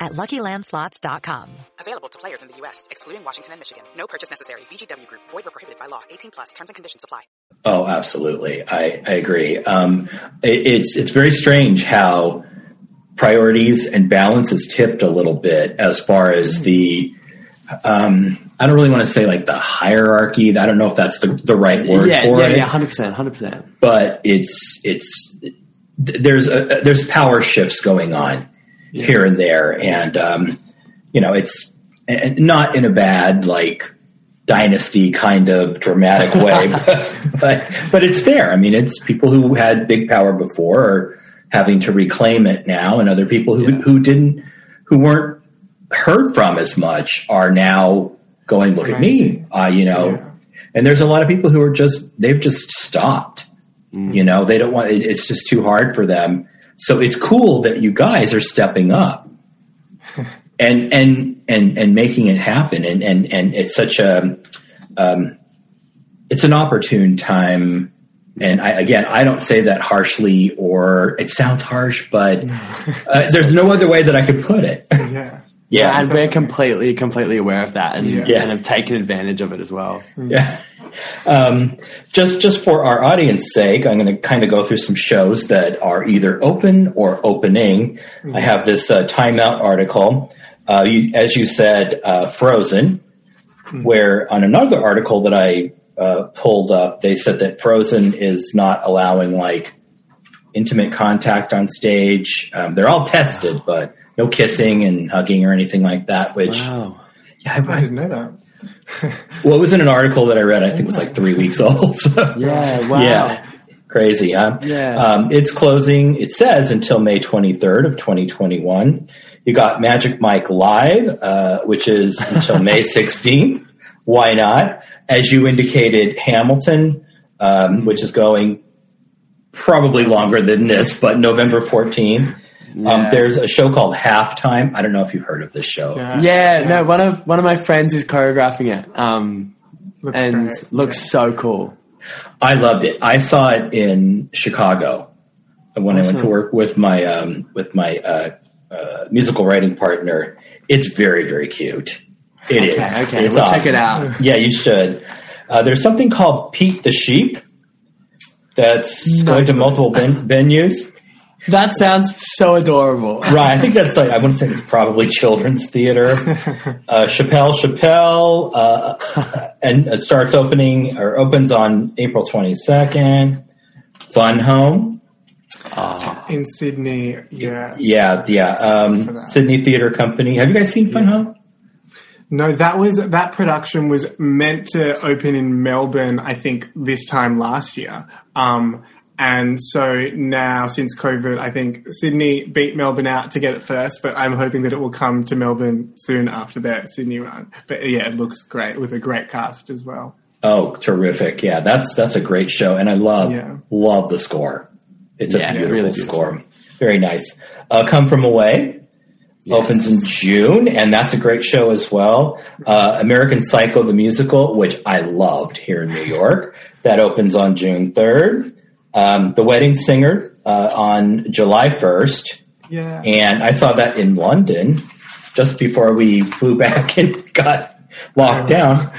at LuckyLandSlots.com. Available to players in the U.S., excluding Washington and Michigan. No purchase necessary. VGW Group. Void where prohibited by law. 18 plus. Terms and conditions apply. Oh, absolutely. I, I agree. Um, it, it's it's very strange how priorities and balance is tipped a little bit as far as the. Um, I don't really want to say like the hierarchy. I don't know if that's the, the right word yeah, for yeah, it, yeah, hundred percent, hundred percent. but it's it's there's a, there's power shifts going on here and there, and um, you know it's not in a bad like dynasty kind of dramatic way, but, but but it's there. I mean, it's people who had big power before are having to reclaim it now, and other people who who didn't who weren't heard from as much are now going, look at me, uh, you know. And there's a lot of people who are just they've just stopped. You know, they don't want it- it's just too hard for them. So it's cool that you guys are stepping up and and and and making it happen and and and it's such a um it's an opportune time and I, again, I don't say that harshly, or it sounds harsh, but uh, there's no other way that I could put it. Yeah. Yeah, and we're completely, completely aware of that, and, Yeah. and have taken advantage of it as well. Yeah. Um, just just for our audience sake, I'm going to kind of go through some shows that are either open or opening. I have this uh, timeout article. Uh, you, as you said, uh, Frozen, where on another article that I uh, pulled up, they said that Frozen is not allowing like intimate contact on stage. Um, they're all tested, but no kissing and hugging or anything like that. Which Wow. yeah, I I, didn't know that. well, it was in an article that I read. I think it was like three weeks old. So. Yeah, wow. Yeah. Crazy, huh? Yeah. Um, it's closing, it says, until May 23rd of 2021. You got Magic Mike Live, uh, which is until May 16th. Why not? As you indicated, Hamilton, um, which is going probably longer than this, but November 14th. Um, there's a show called Halftime. I don't know if you've heard of this show. Yeah. Yeah, no, one of one of my friends is choreographing it, um, Looks and great. looks so cool. I loved it. I saw it in Chicago when I went to work with my um, with my uh, uh, musical writing partner. It's very very cute. It is. Okay, okay, It's we'll check it out. Yeah, you should. Uh, there's something called Pete the Sheep that's going to multiple ven- venues. That sounds so adorable. Right, I think that's like I want to say it's probably children's theater. Uh, Chappelle Chappelle, uh, and it starts opening or opens on April twenty second. Fun Home, In Sydney, yeah. yeah, yeah. Um. Sydney Theater Company. Have you guys seen Fun Home? No, that was that production was meant to open in Melbourne, I think, this time last year. Um, and so now, since COVID, I think Sydney beat Melbourne out to get it first, but I'm hoping that it will come to Melbourne soon after their Sydney run. But yeah, it looks great with a great cast as well. Oh, terrific! Yeah, that's that's a great show, and I love Yeah. love the score. It's a beautiful really beautiful. score. Very nice. Uh, Come from Away opens in June, and that's a great show as well. Uh, American Psycho the musical, which I loved here in New York, that opens on June third. Um, The Wedding Singer uh, on July 1st. Yeah. And I saw that in London just before we flew back and got locked down.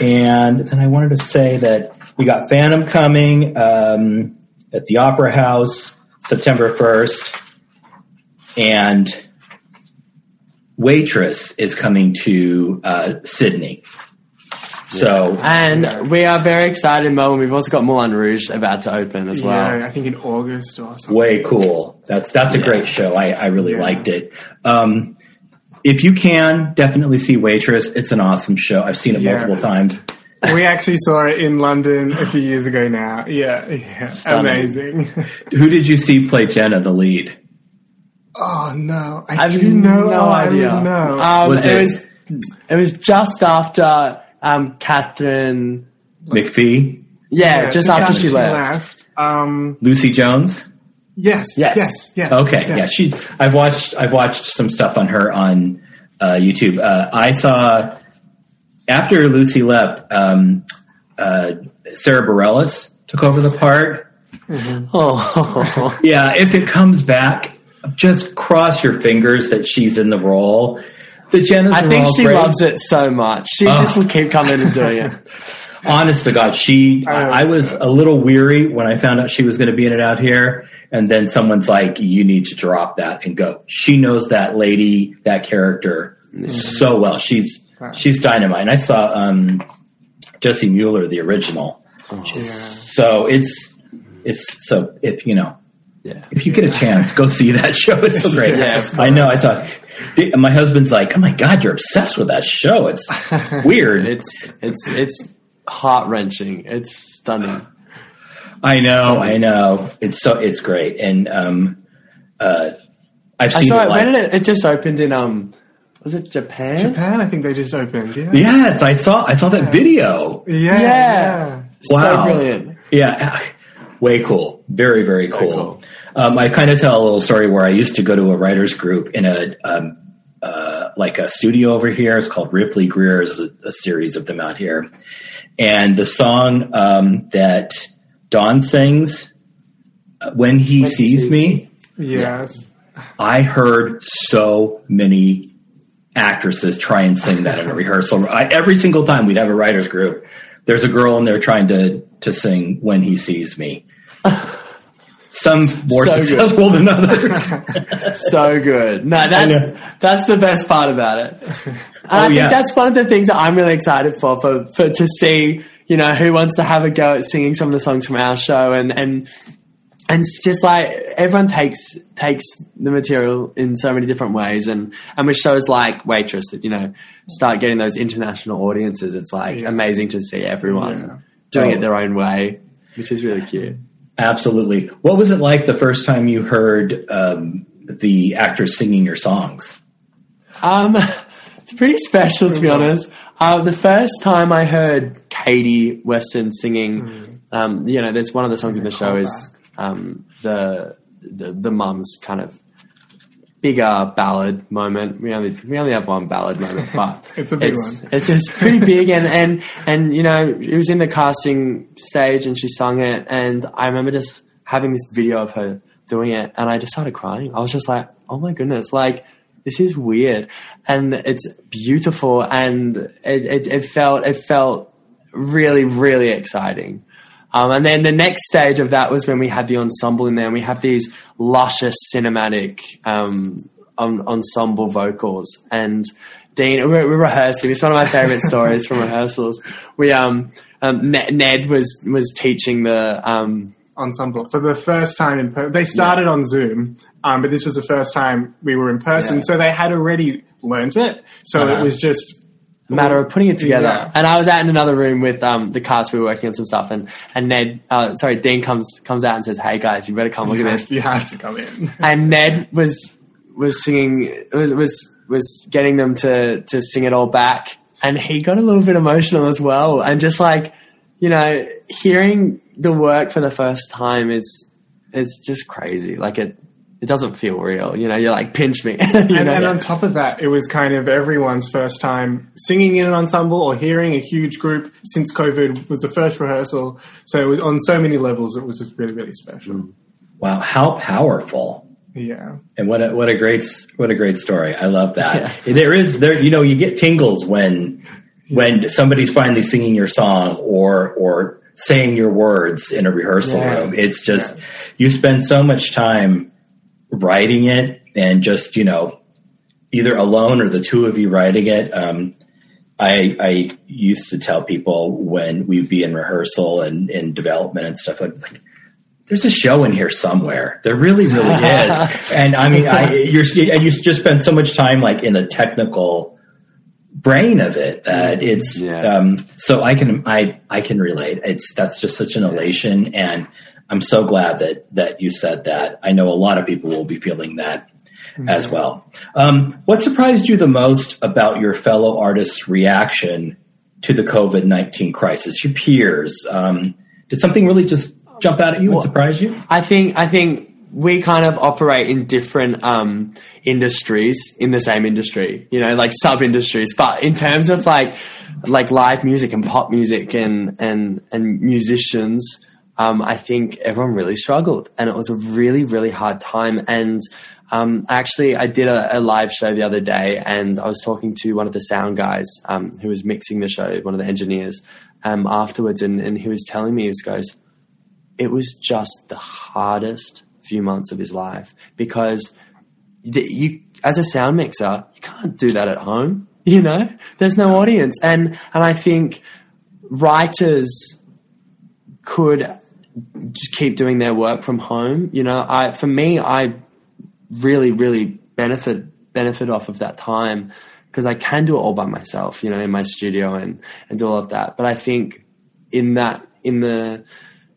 And then I wanted to say that we got Phantom coming um, at the Opera House September 1st. And Waitress is coming to uh, Sydney. So, And we are very excited in Melbourne. We've also got Moulin Rouge about to open as well. Yeah, I think in August or something. way cool. That's that's a great show. I, I really liked it. Um, if you can, definitely see Waitress. It's an awesome show. I've seen it Yeah. multiple times. We actually saw it in London a few years ago now. Yeah, yeah. Amazing. Who did you see play Jenna, the lead? oh no, I, I have do know. no I idea. would know. Um, Was it, it- was it was just after um, Katharine. McPhee, Yeah, just after she left. left. Um, Lucie Jones. yes, Yes. yes, yes. Okay, yeah. she. I've watched. I've watched some stuff on her on uh, YouTube. Uh, I saw after Lucie left, um, uh, Sara Bareilles took over the part. Oh, Yeah, if it comes back, just cross your fingers that she's in the role. The Jenna's I think she great. loves it so much. She Oh. just will keep coming and doing it. Honest to God, she. I I, I was a little weary when I found out she was going to be in it out here, and then someone's like, "You need to drop that and go." She knows that lady, that character, so well. She's she's dynamite. And I saw um, Jessie Mueller, the original. So it's it's so if you know Yeah. if you get a chance, go see that show. It's so great. Yeah. I know. I thought my husband's like, "Oh my god, you're obsessed with that show." It's weird. It's it's it's heart wrenching. It's stunning. I know, I know. It's so it's great, and um, uh, I've I seen saw it. it. Like, When did it? It just opened in um. Was it Japan? Japan, I think they just opened. Yeah, yes, I saw. I saw that video. yeah, Yeah. yeah. Wow. So brilliant. Yeah, way cool. Very, very cool. cool. Um, I kind of tell a little story where I used to go to a writers group in a um, uh, like a studio over here. It's called Ripley-Grier. There's a, a series of them out here, and the song um, that Dawn sings uh, when he When He sees, Sees me. Yes. I heard so many actresses try and sing that in a rehearsal. I, every single time we'd have a writers group, there's a girl in there trying to to sing "When He Sees Me." Some more So good. successful than others. so good. No, that's that's the best part about it. And I think yeah. that's one of the things that I'm really excited for, for for to see, you know, who wants to have a go at singing some of the songs from our show and and and it's just like everyone takes takes the material in so many different ways and and with shows like Waitress that, you know, start getting those international audiences, it's like amazing to see everyone doing Oh. it their own way, which is really cute. Absolutely. What was it like the first time you heard um, the actors singing your songs? Um, it's pretty special to be honest. Uh, the first time I heard Katie Weston singing, um, you know, there's one of the songs in the show is um, the the the mum's kind of bigger ballad moment. We only we only have one ballad moment, but It's a big it's, one. It's it's pretty big, and and and you know, it was in the casting stage, and she sung it, and I remember just having this video of her doing it, and I just started crying. I was just like, oh my goodness, like this is weird, and it's beautiful, and it it, it felt it felt really really exciting. Um, and then the next stage of that was when we had the ensemble in there, and we have these luscious cinematic um, en- ensemble vocals. And Dean, we're, we're rehearsing. It's one of my favorite stories from rehearsals. We um, um Ned, was was teaching the um, ensemble for the first time in person. They started on Zoom, um, but this was the first time we were in person, Yeah. so they had already learnt it. So Uh-huh. it was just matter of putting it together. Yeah. And I was out in another room with um, the cast. We were working on some stuff, and and Ned, uh, sorry, Dean comes comes out and says, "Hey guys, you better come look you at this." you have to come in. and Ned was was singing was was was getting them to to sing it all back, and he got a little bit emotional as well, and just like you know, hearing the work for the first time is it's just crazy. Like it it doesn't feel real. You know, you're like pinch me. you and, know? and on top of that, it was kind of everyone's first time singing in an ensemble or hearing a huge group since COVID was the first rehearsal. So it was on so many levels. It was just really, really special. Mm. Wow, how powerful! Yeah. And what a what a great what a great story. I love that. There is there you know you get tingles when when somebody's finally singing your song or or saying your words in a rehearsal Yes. room. It's just you spend so much time writing it and just you know either alone or the two of you writing it. Um, I I used to tell people when we'd be in rehearsal and in development and stuff like. like there's a show in here somewhere. There really, really is. And I mean, I, you're, and you just spend so much time like in the technical brain of it that it's, um, so I can, I, I can relate. It's, that's just such an elation. And I'm so glad that, that you said that. I know a lot of people will be feeling that as well. Um, what surprised you the most about your fellow artists' reaction to the COVID 19 crisis? Your peers? Um, did something really just jump out at you and surprise you? I think I think we kind of operate in different um, industries in the same industry, you know, like sub industries. But in terms of like like live music and pop music and and and musicians, um, I think everyone really struggled, and it was a really really hard time. And um, actually, I did a, a live show the other day, and I was talking to one of the sound guys um, who was mixing the show, one of the engineers, um, afterwards, and, and he was telling me, he was goes, it was just the hardest few months of his life because the, you, as a sound mixer, you can't do that at home. You know, there's no audience, and and I think writers could just keep doing their work from home. You know, I for me, I really, really benefit benefit off of that time because I can do it all by myself. You know, in my studio and and do all of that. But I think in that in the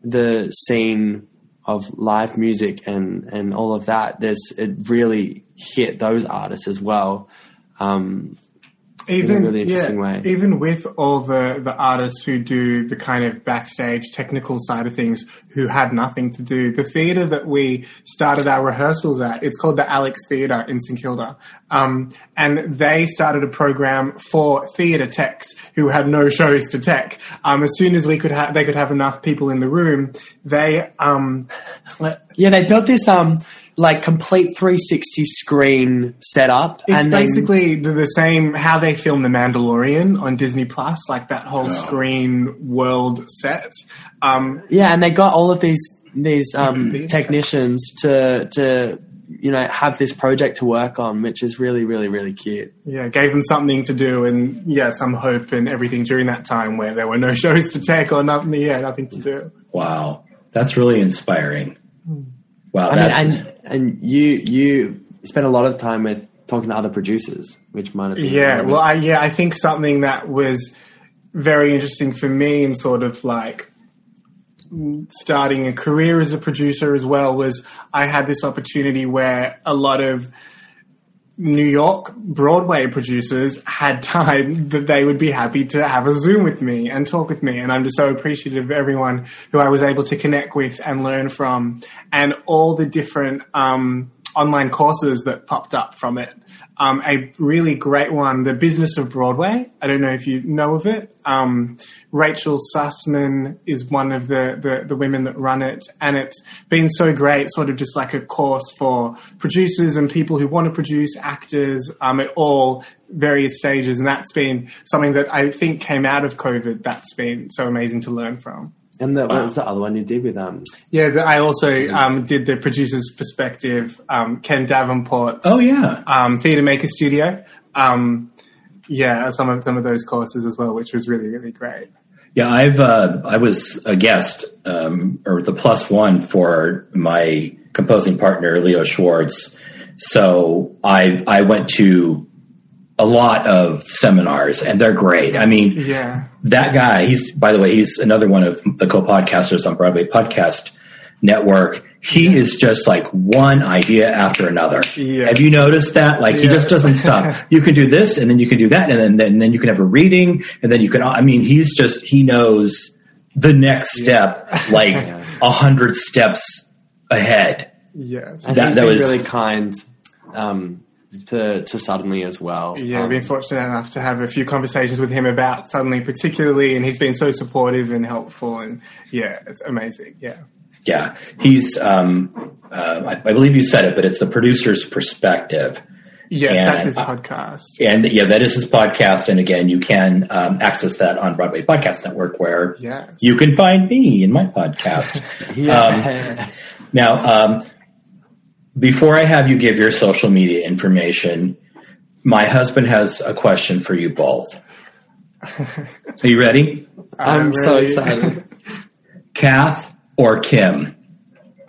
the scene of live music and and all of that, there's it really hit those artists as well. Um, even in a really interesting yeah, way. even with all the the artists who do the kind of backstage technical side of things who had nothing to do the theater that we started our rehearsals at it's called the alex theater in st kilda um, and they started a program for theater techs who had no shows to tech um, as soon as we could have they could have enough people in the room they um, yeah, they built this um like complete 360 screen setup, It's and basically the, the same how they film The Mandalorian on Disney Plus, like that whole screen world set. Um, yeah, and they got all of these these um, technicians to to you know have this project to work on, which is really really really cute. yeah, gave them something to do and yeah, some hope and everything during that time where there were no shows to take or nothing. Yeah, nothing to do. Wow, that's really inspiring. Wow, I mean, and and you you spent a lot of time with talking to other producers, which might have been Yeah, well, I, yeah, I think something that was very interesting for me and sort of like starting a career as a producer as well was I had this opportunity where a lot of New York Broadway producers had time that they would be happy to have a Zoom with me and talk with me. And I'm just so appreciative of everyone who I was able to connect with and learn from and all the different um, online courses that popped up from it. Um, a really great one, The Business of Broadway. I don't know if you know of it. Um, Rachel Sussman is one of the, the, the women that run it, and it's been so great, sort of just like a course for producers and people who want to produce actors um, at all various stages. And that's been something that I think came out of COVID that's been so amazing to learn from. And the, what was the other one you did with um? Yeah, the, I also um, did the producer's perspective, um, Ken Davenport. Oh yeah, um, Theatre Maker Studio. Um, yeah, some of some of those courses as well, which was really really great. Yeah, I've uh, I was a guest um, or the plus one for my composing partner Leo Schwartz. So I I went to a lot of seminars and they're great. I mean, Yeah, that guy, he's by the way, he's another one of the co-podcasters on Broadway Podcast Network. He is just like one idea after another. Yeah. Have you noticed that? Like he just doesn't stop. You can do this, and then you can do that, and then then, then you can have a reading, and then you can. I mean, he's just he knows the next step like a hundred steps ahead. Yes. And That- he's that was- really kind um, to to suddenly as well. Yeah, I've Um, been fortunate enough to have a few conversations with him about suddenly, particularly, and he's been so supportive and helpful, and yeah, it's amazing. Yeah, Yeah, he's. Um, uh, I, I believe you said it, but it's the producer's perspective. yes, And, that's his uh, podcast. And yeah, that is his podcast. And again, you can um, access that on Broadway Podcast Network, where Yes. you can find me in my podcast. yeah. now, um, before I have you give your social media information, my husband has a question for you both. Are you ready? I'm so really- excited. Kath or Kim?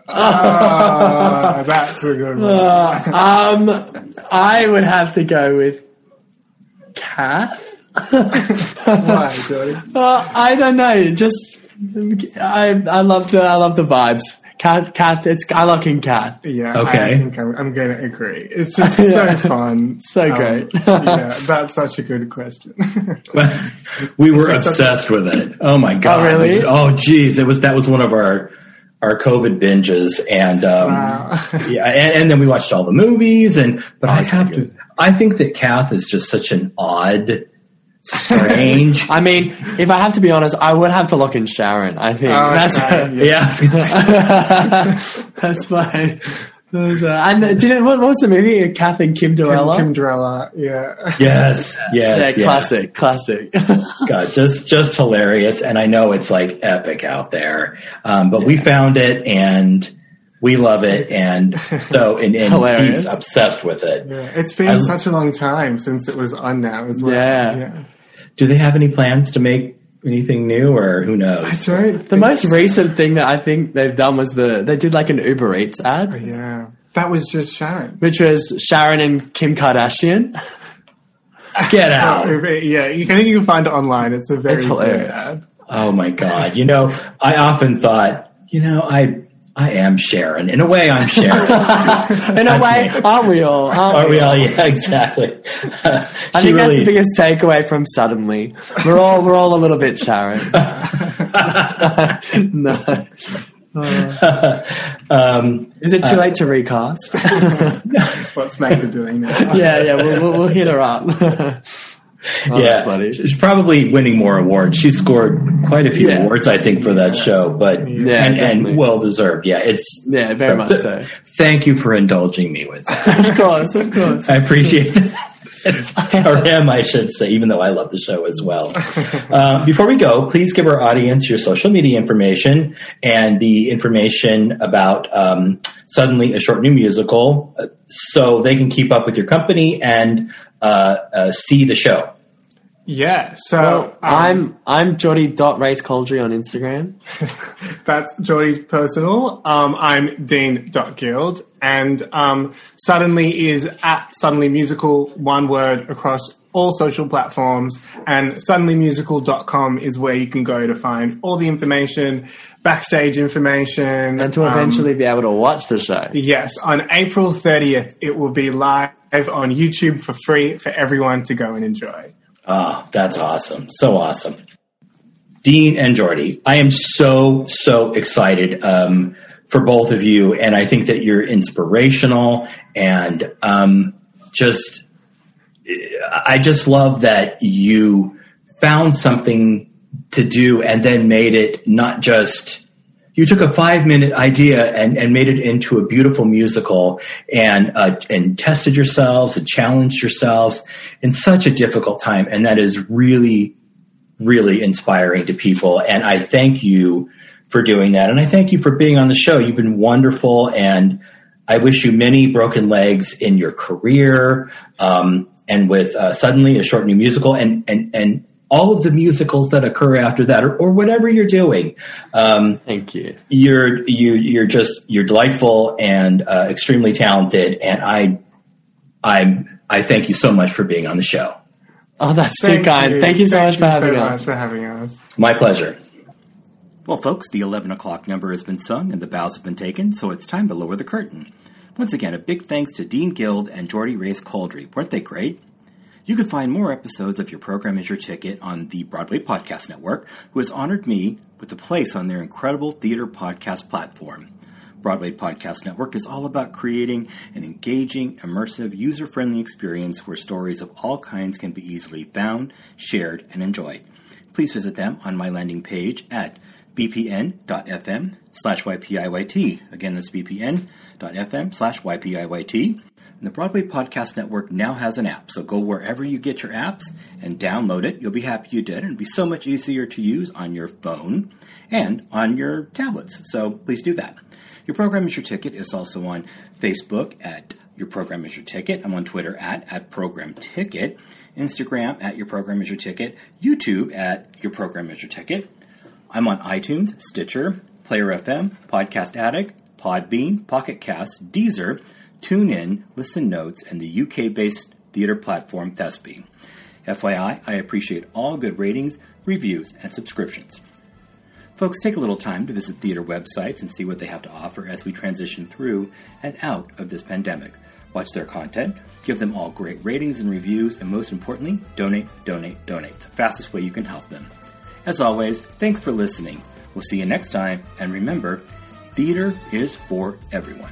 Ah, that's a good one. um, I would have to go with Kath. Why, Jordy? Uh, I don't know. Just I I love the I love the vibes. Kath, Kath, it's I like in Kath. Yeah, Okay. I think I'm, I'm going to agree. It's just so fun, So Um, great. yeah, that's such a good question. we were obsessed with it. Oh my god! really? Oh geez, it was that was one of our our COVID binges, and um, Wow. yeah, and, and then we watched all the movies. And but I have to, I think that Kath is just such an odd, strange. I mean, if I have to be honest, I would have to lock in Sharon. I think Oh, that's Sharon, yeah. yeah, that's fine. Those, uh, and uh, do you know what, what was the movie? Kath and Kim Kimderella. Kim Dorella, yeah. yes, yes, yeah, yes. classic, classic. God, just just hilarious. And I know it's like epic out there, um, but we found it and. We love it, and so and, and Hilarious. he's obsessed with it. Yeah, it's been I- such a long time since it was on now as well. Yeah. Do they have any plans to make anything new, or who I knows? don't. the most recent thing that I think they've done was the they did like an Uber Eats ad, oh, Yeah, that was just Sharon. which was Sharon and Kim Kardashian. Get out! Oh, yeah, you, I think you can find it online. It's a very It's hilarious. ad. Oh my god! You know, I often thought, you know, I I am Sharon. In a way, I'm Sharon. In a way, aren't we all? Aren't Are we all? Yeah, exactly. I think really- that's the biggest takeaway from suddenly. We're all we're all a little bit Sharon. no. um, Is it too late to recast? What's Magda doing now? yeah, yeah, we'll, we'll, we'll hit her up. Oh, yeah, that's funny. she's probably winning more awards. She scored quite a few Yeah. awards, I think, for that show. But Yeah, and, and well deserved. Yeah, it's Yeah, very much so. Thank you for indulging me with that. Of course, of course. I appreciate it. or him, I should say, even though I love the show as well. Uh, before we go, please give our audience your social media information and the information about um, Suddenly a Short New Musical uh, so they can keep up with your company and uh, uh, see the show. Yeah, so Well, um, I'm I'm Jody.racecoldry on Instagram. That's Jordy's personal. Um, I'm Dean dot Guild, And um, Suddenly is at Suddenly Musical, one word across all social platforms. And suddenlymusical.com is where you can go to find all the information, backstage information. And to um, eventually be able to watch the show. Yes, on April 30th, it will be live on YouTube for free for everyone to go and enjoy. Ah, that's awesome. So awesome. Dean and Jordy, I am so, so excited um, for both of you. And I think that you're inspirational and um, just, I just love that you found something to do and then made it not just you took a five minute idea and, and made it into a beautiful musical and uh, and tested yourselves and challenged yourselves in such a difficult time. And that is really really inspiring to people. And i thank you for doing that. And i thank you for being on the show. You've been wonderful. And i wish you many broken legs in your career um, and with uh, suddenly a short new musical and and and all of the musicals that occur after that or, or whatever you're doing um, Thank you. you're you you're just you're delightful and uh, extremely talented and i i'm i thank you so much for being on the show Oh, that's too kind. Thank you so much for having so us. much for having us. my pleasure Well, folks, the 11 o'clock number has been sung and the bows have been taken, so it's time to lower the curtain. Once again, a big thanks to Dean Guild and Jordy Race Coldry. Weren't they great? You can find more episodes of Your Program is Your Ticket on the Broadway Podcast Network, who has honored me with a place on their incredible theater podcast platform. Broadway Podcast Network is all about creating an engaging, immersive, user friendly experience where stories of all kinds can be easily found, shared, and enjoyed. Please visit them on my landing page at bpn.fm slash ypiyt. Again, that's bpn.fm slash ypiyt. And the Broadway Podcast Network now has an app, so go wherever you get your apps and download it. You'll be happy you did, and it'll be so much easier to use on your phone and on your tablets. So please do that. Your Program is Your Ticket is also on Facebook at Your Program is Your Ticket. I'm on Twitter at, at Program Ticket. Instagram at Your Program is Your Ticket. YouTube at Your Program is Your Ticket. I'm on iTunes, Stitcher, Player FM, Podcast Addict, Podbean, Pocket Cast, Deezer, TuneIn, Listen Notes, and the UK based theater platform Thespie. FYI, I appreciate all good ratings, reviews, and subscriptions. Folks, take a little time to visit theater websites and see what they have to offer as we transition through and out of this pandemic. Watch their content, give them all great ratings and reviews, and most importantly, donate, donate, donate. It's the fastest way you can help them. As always, thanks for listening. We'll see you next time, and remember, theater is for everyone.